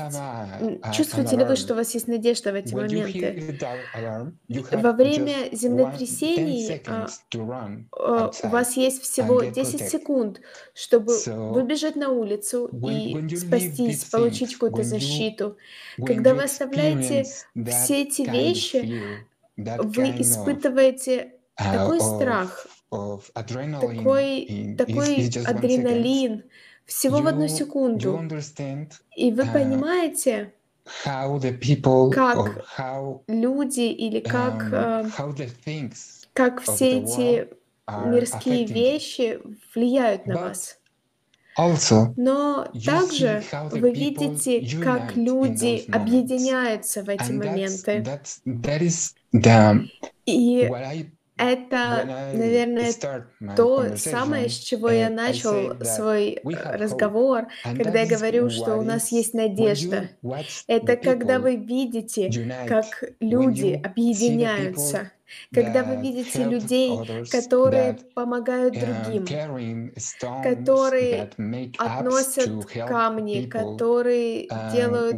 Чувствуете ли вы, что у вас есть надежда в эти моменты? Во время just one, 10 землетрясений а, э, у вас есть всего get 10 protected. секунд, чтобы выбежать на улицу и спастись, получить какую-то защиту. Когда вы оставляете все эти вещи, вы испытываете uh, такой страх, такой, is, такой is адреналин всего в одну секунду. И вы uh, понимаете, как люди или как, э, как все эти мирские вещи влияют на вас. Но также вы видите, как люди объединяются в эти моменты. И это, наверное, то самое, с чего я начал свой разговор, когда я говорю, что у нас есть надежда. Это когда вы видите, как люди объединяются, когда вы видите людей, которые помогают другим, которые относят камни, которые делают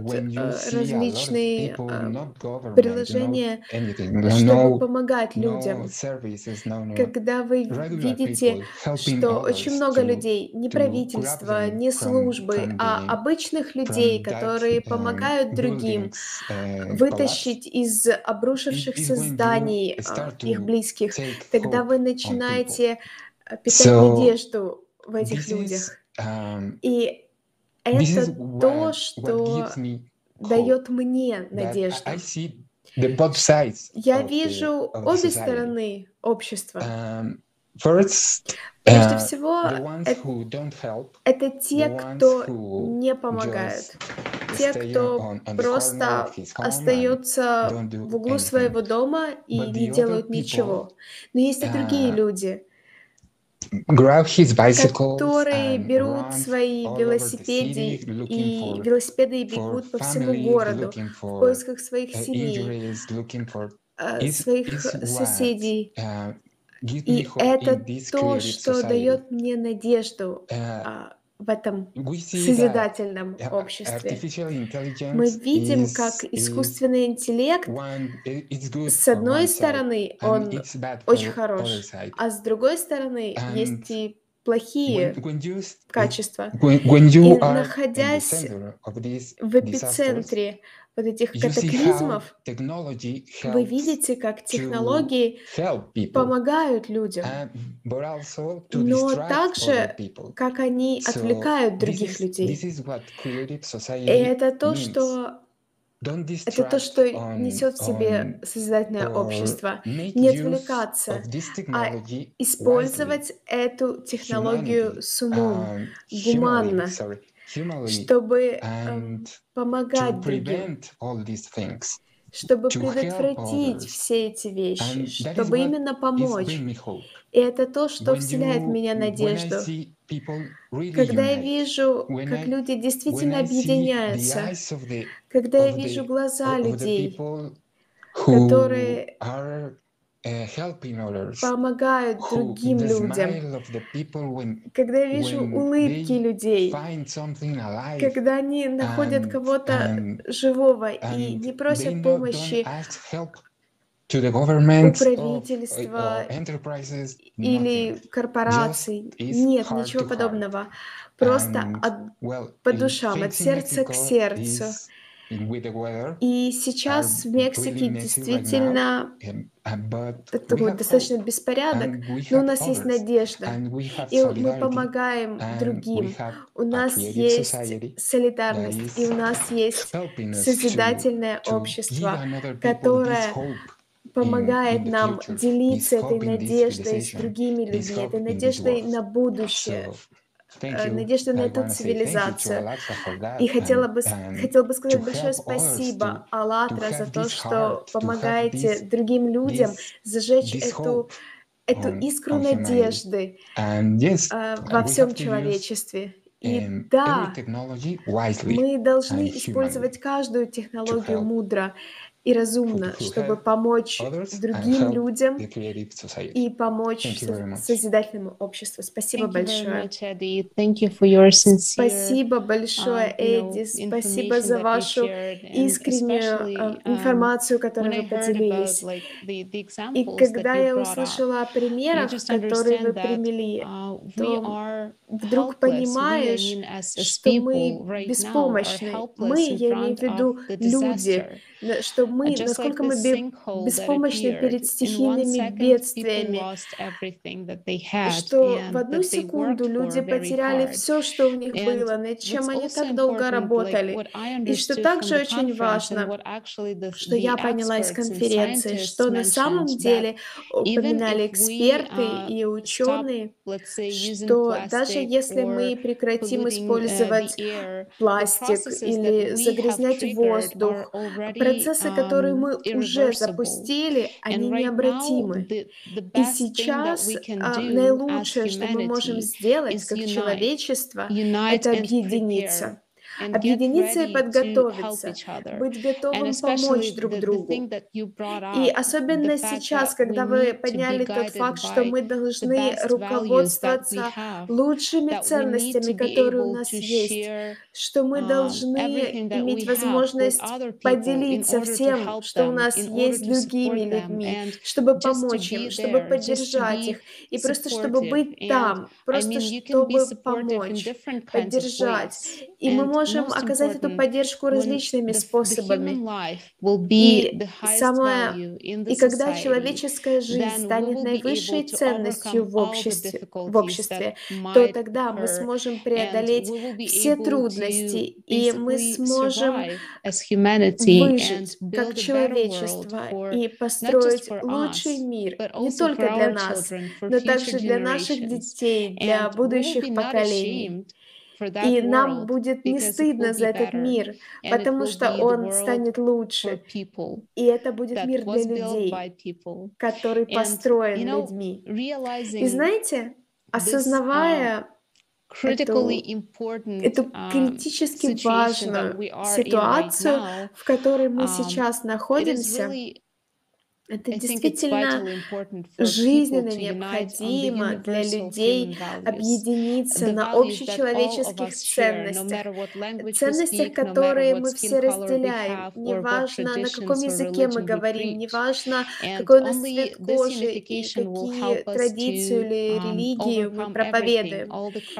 различные приложения, чтобы помогать людям. Когда вы видите, что очень много людей, не правительства, не службы, а обычных людей, которые помогают другим вытащить из обрушившихся зданий а, их близких, тогда вы начинаете э, питать надежду в этих людях. Um, И это то, что дает мне надежду. Я вижу обе стороны общества. Um, Прежде uh, всего, это, это те, кто не помогает, те, кто просто остаются в углу своего дома и не делают ничего. Но есть и другие uh, люди, grab his которые берут свои велосипеды и велосипеды и бегут по всему городу в поисках своих uh, семей, э, своих соседей. И это то, что дает мне надежду а, в этом созидательном обществе. Мы видим, как искусственный интеллект, с одной стороны, он очень хорош, а с другой стороны, есть и плохие качества. И находясь в эпицентре вот этих катаклизмов, вы видите, как технологии помогают людям, но также, как они отвлекают других людей. И это то, что это то, что несет в себе созидательное общество. Не отвлекаться, а использовать эту технологию с умом, гуманно, чтобы эм, помогать другим, чтобы предотвратить все эти вещи, чтобы именно помочь. И это то, что вселяет в меня надежду. Когда я вижу, как люди действительно объединяются, когда я вижу глаза людей, которые помогают другим людям, когда я вижу улыбки людей, когда они находят кого-то живого и не просят помощи у правительства или корпораций. Нет, ничего подобного. Просто от, по душам, от сердца к сердцу. И сейчас в Мексике действительно такой достаточно беспорядок, но у нас есть надежда, и мы помогаем другим. У нас есть солидарность, и у нас есть созидательное общество, которое помогает нам делиться этой надеждой с другими людьми, этой надеждой на будущее, э, надеждой на эту цивилизацию. И хотела бы, хотела бы сказать большое спасибо АЛЛАТРА за то, что помогаете другим людям зажечь эту, эту искру надежды э, во всем человечестве. И да, мы должны использовать каждую технологию мудро и разумно, чтобы помочь другим людям и помочь созидательному обществу. Спасибо большое. Спасибо большое, Эдди. Спасибо за вашу искреннюю информацию, которой вы поделились. И когда я услышала о примерах, которые вы привели, то вдруг понимаешь, что мы беспомощны. Мы, я имею в виду люди, что мы, насколько мы беспомощны перед стихийными бедствиями, что в одну секунду люди потеряли все, что у них было, над чем они так долго работали. И что также очень важно, что я поняла из конференции, что на самом деле упоминали эксперты uh, и ученые, что даже если мы прекратим uh, использовать пластик или загрязнять воздух, процессы, которые мы уже запустили, они необратимы. И сейчас а, наилучшее, что мы можем сделать как человечество, это объединиться объединиться и подготовиться, быть готовым помочь друг другу. И особенно сейчас, когда вы подняли тот факт, что мы должны руководствоваться лучшими ценностями, которые у нас есть, что мы um, должны иметь возможность поделиться всем, что у нас есть другими людьми, чтобы помочь им, чтобы поддержать их, и просто чтобы быть там, просто чтобы помочь, поддержать. И мы можем оказать эту поддержку различными способами. И самое, и когда человеческая жизнь станет наивысшей ценностью в обществе, в обществе, то тогда мы сможем преодолеть все трудности, и мы сможем выжить как человечество и построить лучший мир не только для нас, но также для наших детей, для будущих поколений. И нам будет не стыдно за этот мир, потому что он станет лучше. И это будет мир для людей, который построен людьми. И знаете, осознавая эту, эту uh, критически важную ситуацию, в которой мы um, сейчас находимся, это действительно жизненно необходимо для людей объединиться на общечеловеческих ценностях, ценностях, которые мы все разделяем. Неважно, на каком языке мы говорим, неважно, какой у нас цвет кожи и какие традиции или um, религию мы проповедуем.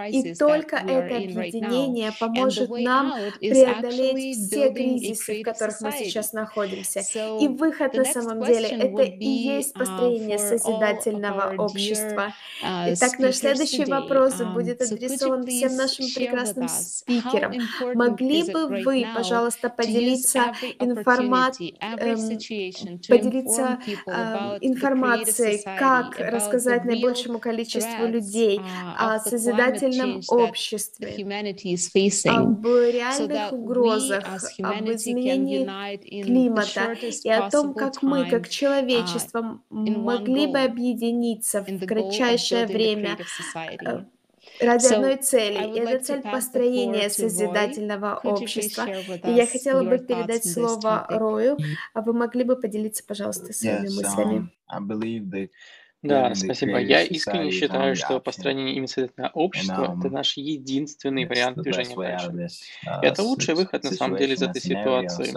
И только это объединение поможет нам преодолеть все кризисы, в которых мы сейчас находимся. И выход на самом деле это и есть uh, построение созидательного общества. Uh, Итак, наш следующий вопрос um, будет адресован всем нашим прекрасным спикерам. Могли бы вы, пожалуйста, поделиться информацией, эм, поделиться э, информацией, как рассказать наибольшему количеству людей о созидательном обществе, об реальных угрозах, об изменении климата и о том, как мы, как человек, человечество могли бы объединиться в кратчайшее время э, ради одной цели. И это цель построения созидательного общества. И я хотела бы передать слово Рою, а вы могли бы поделиться, пожалуйста, своими мыслями. Да, спасибо. Я искренне считаю, что построение инициативного общества — это наш единственный вариант движения дальше. И это лучший выход, на самом деле, из этой ситуации.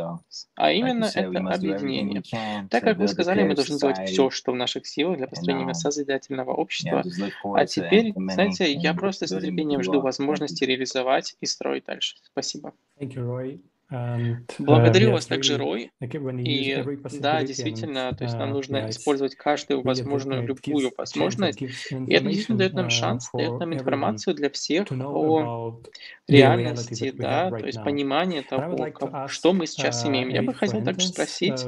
А именно, это объединение. Так как вы сказали, мы должны сделать все, что в наших силах для построения созидательного общества. А теперь, знаете, я просто с нетерпением жду возможности реализовать и строить дальше. Спасибо. Uh, Благодарю вас также, Рой. И да, действительно, то есть нам uh, нужно использовать каждую возможную, любую возможность. И это действительно дает нам uh, шанс, дает нам информацию для всех о реальности, да, то есть понимание того, что мы сейчас имеем. Я бы хотел также спросить,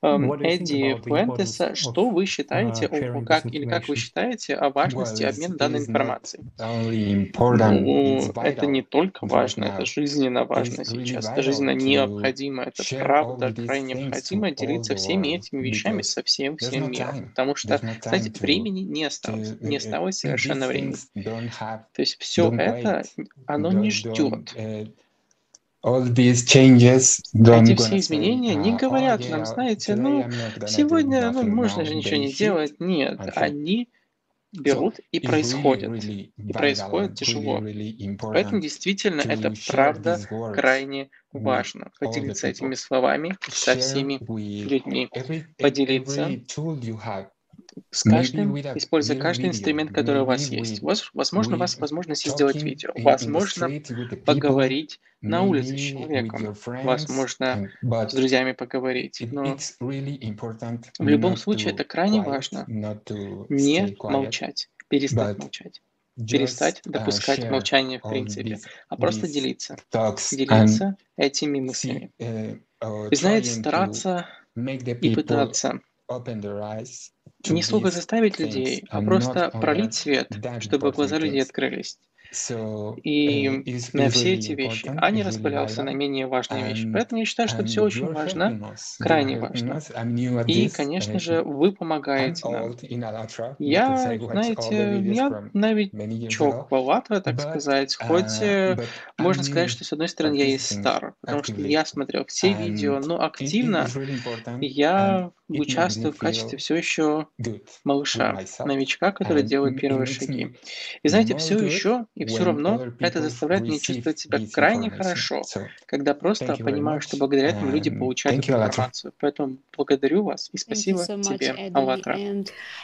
Эдди Фуэнтеса, что вы считаете, о, как, или как вы считаете о важности обмена данной информацией? Ну, это не только важно, это жизненно важно сейчас, это жизненно необходимо, это правда крайне необходимо делиться всеми этими вещами со всем всем миром, потому что, знаете, времени не осталось, не uh, осталось совершенно времени. То есть все это, оно не ждет Эти все изменения не говорят нам, знаете, ну, сегодня ну, можно же ничего не делать. Нет, они берут и происходят. И происходит тяжело. Поэтому действительно это правда крайне важно. Поделиться этими словами со всеми людьми. Поделиться с каждым, используя каждый инструмент, который у вас есть. Возможно, у вас возможность сделать видео, возможно, поговорить на улице с человеком, возможно, с друзьями поговорить. Но в любом случае это крайне важно не молчать, перестать молчать перестать uh, допускать молчание в принципе, а просто делиться. Делиться этими мыслями. Uh, и знаете, стараться и пытаться не сколько заставить людей, а просто пролить свет, чтобы глаза людей открылись. И uh, на все эти вещи, а не распылялся на менее важные вещи. Поэтому я считаю, что все очень важно, крайне важно. И, конечно же, вы помогаете нам. Я, знаете, я новичок в «АЛЛАТРА», так сказать, uh, хоть э, можно сказать, что, с одной стороны, я и стар, потому что я смотрел все видео, но активно я участвую в качестве все еще малыша, новичка, который делает первые шаги. И знаете, все еще и все равно это заставляет меня чувствовать себя крайне хорошо, когда просто понимаю, что благодаря этому люди получают эту информацию. Поэтому благодарю вас и спасибо тебе, Аллатра.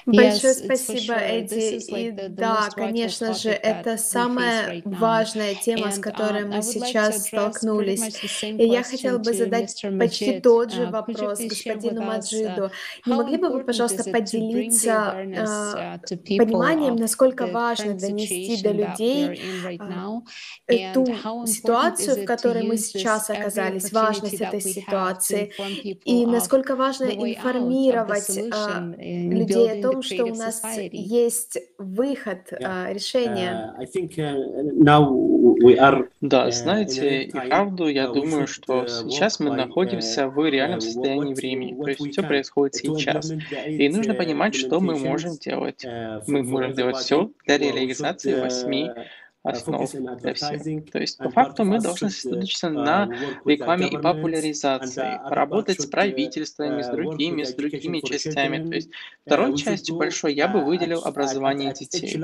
Большое спасибо, Эдди. И да, конечно же, это самая важная тема, с которой мы сейчас столкнулись. И я хотела бы задать почти тот же uh, вопрос господину Маджиду. Uh, Не могли бы вы, пожалуйста, поделиться э, пониманием, насколько важно донести до людей э, ту ситуацию, в которой мы сейчас оказались, важность этой ситуации, и насколько важно информировать э, людей о том, что у нас есть выход, э, решение. Да, знаете, и правду, я думаю, что сейчас мы находимся в реальном состоянии времени, то есть все происходит сейчас. И нужно понимать, что мы можем делать. Мы можем делать все для реализации восьми основ для всех. То есть, по факту, мы должны сосредоточиться на рекламе и популяризации, поработать с правительствами, с другими, с другими частями. То есть, второй частью большой я бы выделил образование детей.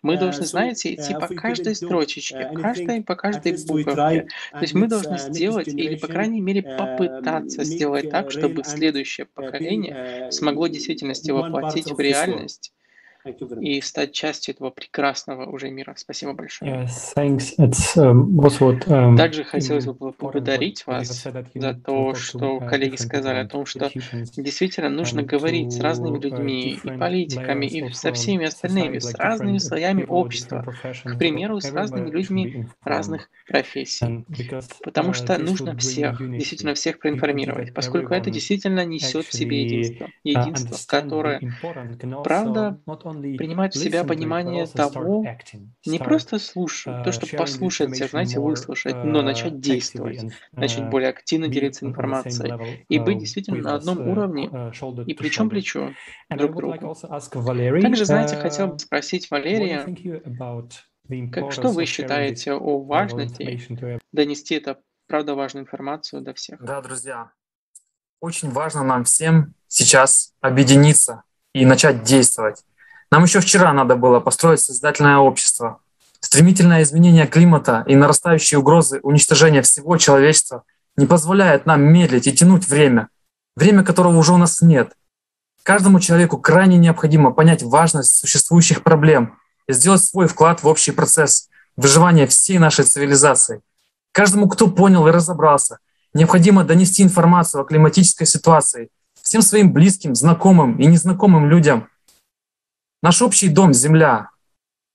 Мы должны, знаете, идти по каждой строчечке, каждой, по каждой буковке. То есть, мы должны сделать, или, по крайней мере, попытаться сделать так, чтобы следующее поколение смогло в действительности воплотить в реальность и стать частью этого прекрасного уже мира. Спасибо большое. Yes, thanks. It's, um, what, um, Также хотелось бы поблагодарить вас за то, что коллеги сказали о том, что действительно нужно говорить с разными uh, людьми, и политиками, и со всеми остальными, с разными слоями общества, к примеру, с разными людьми разных профессий. Потому uh, что нужно всех, действительно всех проинформировать, поскольку это действительно несет в себе единство. Единство, которое, правда, принимать в себя понимание того, не просто слушать, то, что послушать знаете, выслушать, но uh, начать действовать, начать uh, более активно делиться информацией и быть действительно на одном uh, уровне и плечом плечу друг к другу. Также, знаете, хотел бы спросить Валерия, как, что вы считаете о важности донести это, правда, важную информацию до всех? Да, друзья, очень важно нам всем сейчас объединиться и начать действовать. Нам еще вчера надо было построить созидательное общество. Стремительное изменение климата и нарастающие угрозы уничтожения всего человечества не позволяют нам медлить и тянуть время, время которого уже у нас нет. Каждому человеку крайне необходимо понять важность существующих проблем и сделать свой вклад в общий процесс выживания всей нашей цивилизации. Каждому, кто понял и разобрался, необходимо донести информацию о климатической ситуации всем своим близким, знакомым и незнакомым людям – Наш общий дом — земля.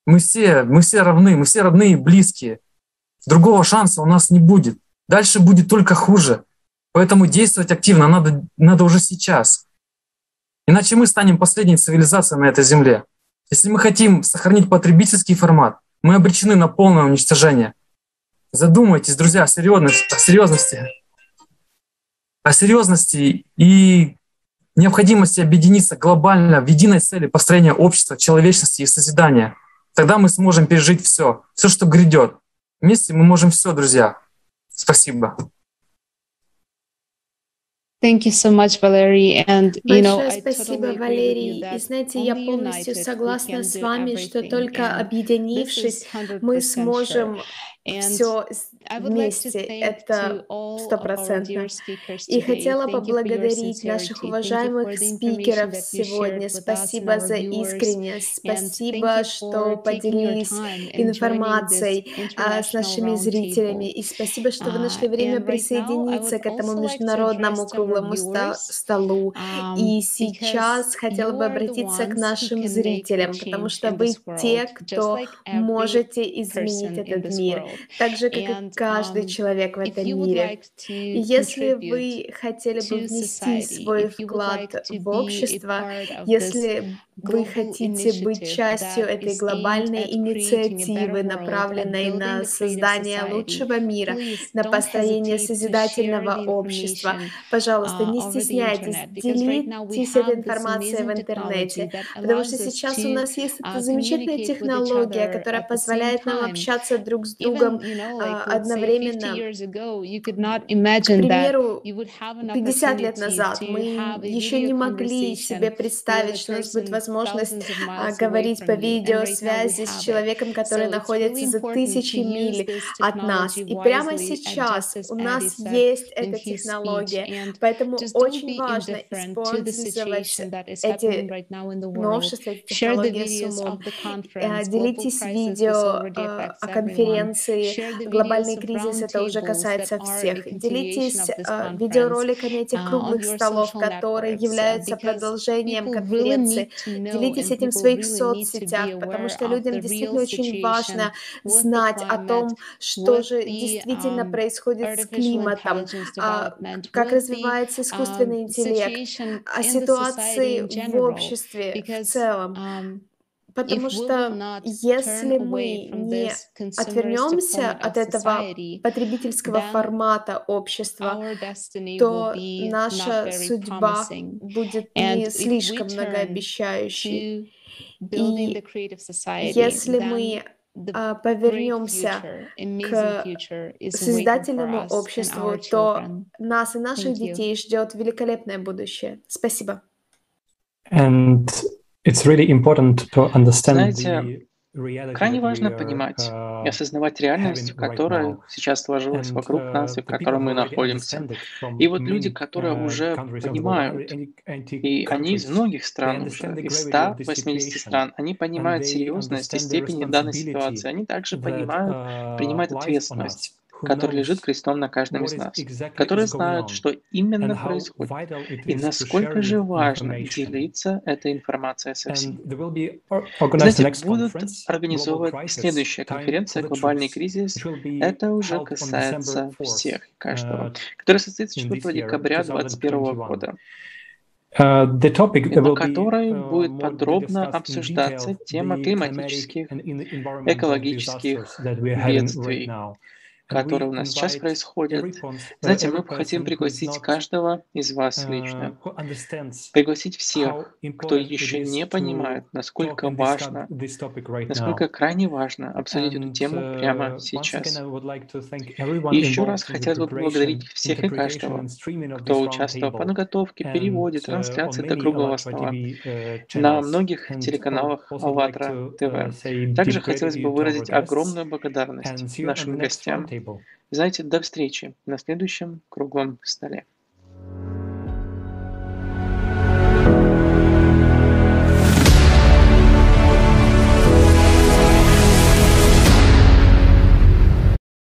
Мы все, мы все равны, мы все родные и близкие. Другого шанса у нас не будет. Дальше будет только хуже. Поэтому действовать активно надо, надо уже сейчас. Иначе мы станем последней цивилизацией на этой земле. Если мы хотим сохранить потребительский формат, мы обречены на полное уничтожение. Задумайтесь, друзья, о серьезности, о серьезности, о серьезности и необходимости объединиться глобально в единой цели построения общества, человечности и созидания. Тогда мы сможем пережить все, все, что грядет. Вместе мы можем все, друзья. Спасибо. Thank you so much, Valerie. And, you know, Большое спасибо, Валерий. И знаете, я полностью согласна с вами, что только объединившись, мы сможем все вместе, это стопроцентно. И хотела поблагодарить наших уважаемых спикеров сегодня. Спасибо за искренность, спасибо, что поделились информацией а, с нашими зрителями, и спасибо, что вы нашли время присоединиться к этому международному круглому столу. И сейчас хотела бы обратиться к нашим зрителям, потому что вы те, кто можете изменить этот мир. так же, как и каждый um, человек в этом мире. И если вы хотели бы внести свой вклад в общество, если вы хотите быть частью этой глобальной инициативы, направленной на создание лучшего мира, на построение созидательного общества. Пожалуйста, не uh, стесняйтесь, делитесь этой информацией в интернете, потому что сейчас у нас есть эта uh, замечательная технология, которая позволяет нам общаться друг с другом а, одновременно. К примеру, 50 лет назад мы еще не могли себе представить, что у нас будет возможность возможность а, говорить по видеосвязи с человеком, который находится за тысячи миль от нас. И прямо сейчас у нас есть эта технология, поэтому очень важно использовать эти новшества, эти технологии с умом. Э, делитесь видео э, о конференции. «Глобальный кризис», это уже касается всех. Делитесь э, видеороликами этих круглых столов, которые являются продолжением конференции делитесь этим в своих соцсетях, потому что людям действительно очень важно знать о том, что же действительно um, происходит с климатом, а, как развивается искусственный um, интеллект, о ситуации в обществе в целом. Потому что если мы не отвернемся от этого потребительского формата общества, то наша судьба будет не слишком многообещающей. И если мы а, повернемся к созидательному обществу, то нас и наших детей ждет великолепное будущее. Спасибо. And It's really important to understand Знаете, крайне важно понимать и uh, осознавать реальность, которая сейчас сложилась вокруг uh, нас и в которой мы находимся. И вот люди, которые uh, уже понимают, и они из многих стран уже, из 180 стран, они понимают серьезность и степень данной ситуации, они также понимают, принимают ответственность который лежит крестом на каждом из нас, которые знают, что именно происходит, и насколько же важно делиться этой информацией со всеми. Знаете, будут организовывать следующая конференция «Глобальный кризис». Это уже касается всех каждого, которая состоится 4 декабря 2021 года. Uh, на которой uh, будет подробно обсуждаться тема климатических, экологических бедствий, которые у нас сейчас происходят. Знаете, мы хотим пригласить каждого из вас uh, лично, пригласить всех, кто еще не понимает, насколько важно, насколько крайне важно обсудить эту тему uh, прямо сейчас. И еще раз хотелось бы поблагодарить всех и каждого, кто участвовал в подготовке, переводе, uh, трансляции до круглого стола. На многих телеканалах АЛЛАТРА ТВ. Также хотелось бы выразить огромную благодарность нашим гостям, знаете, до встречи на следующем круглом столе.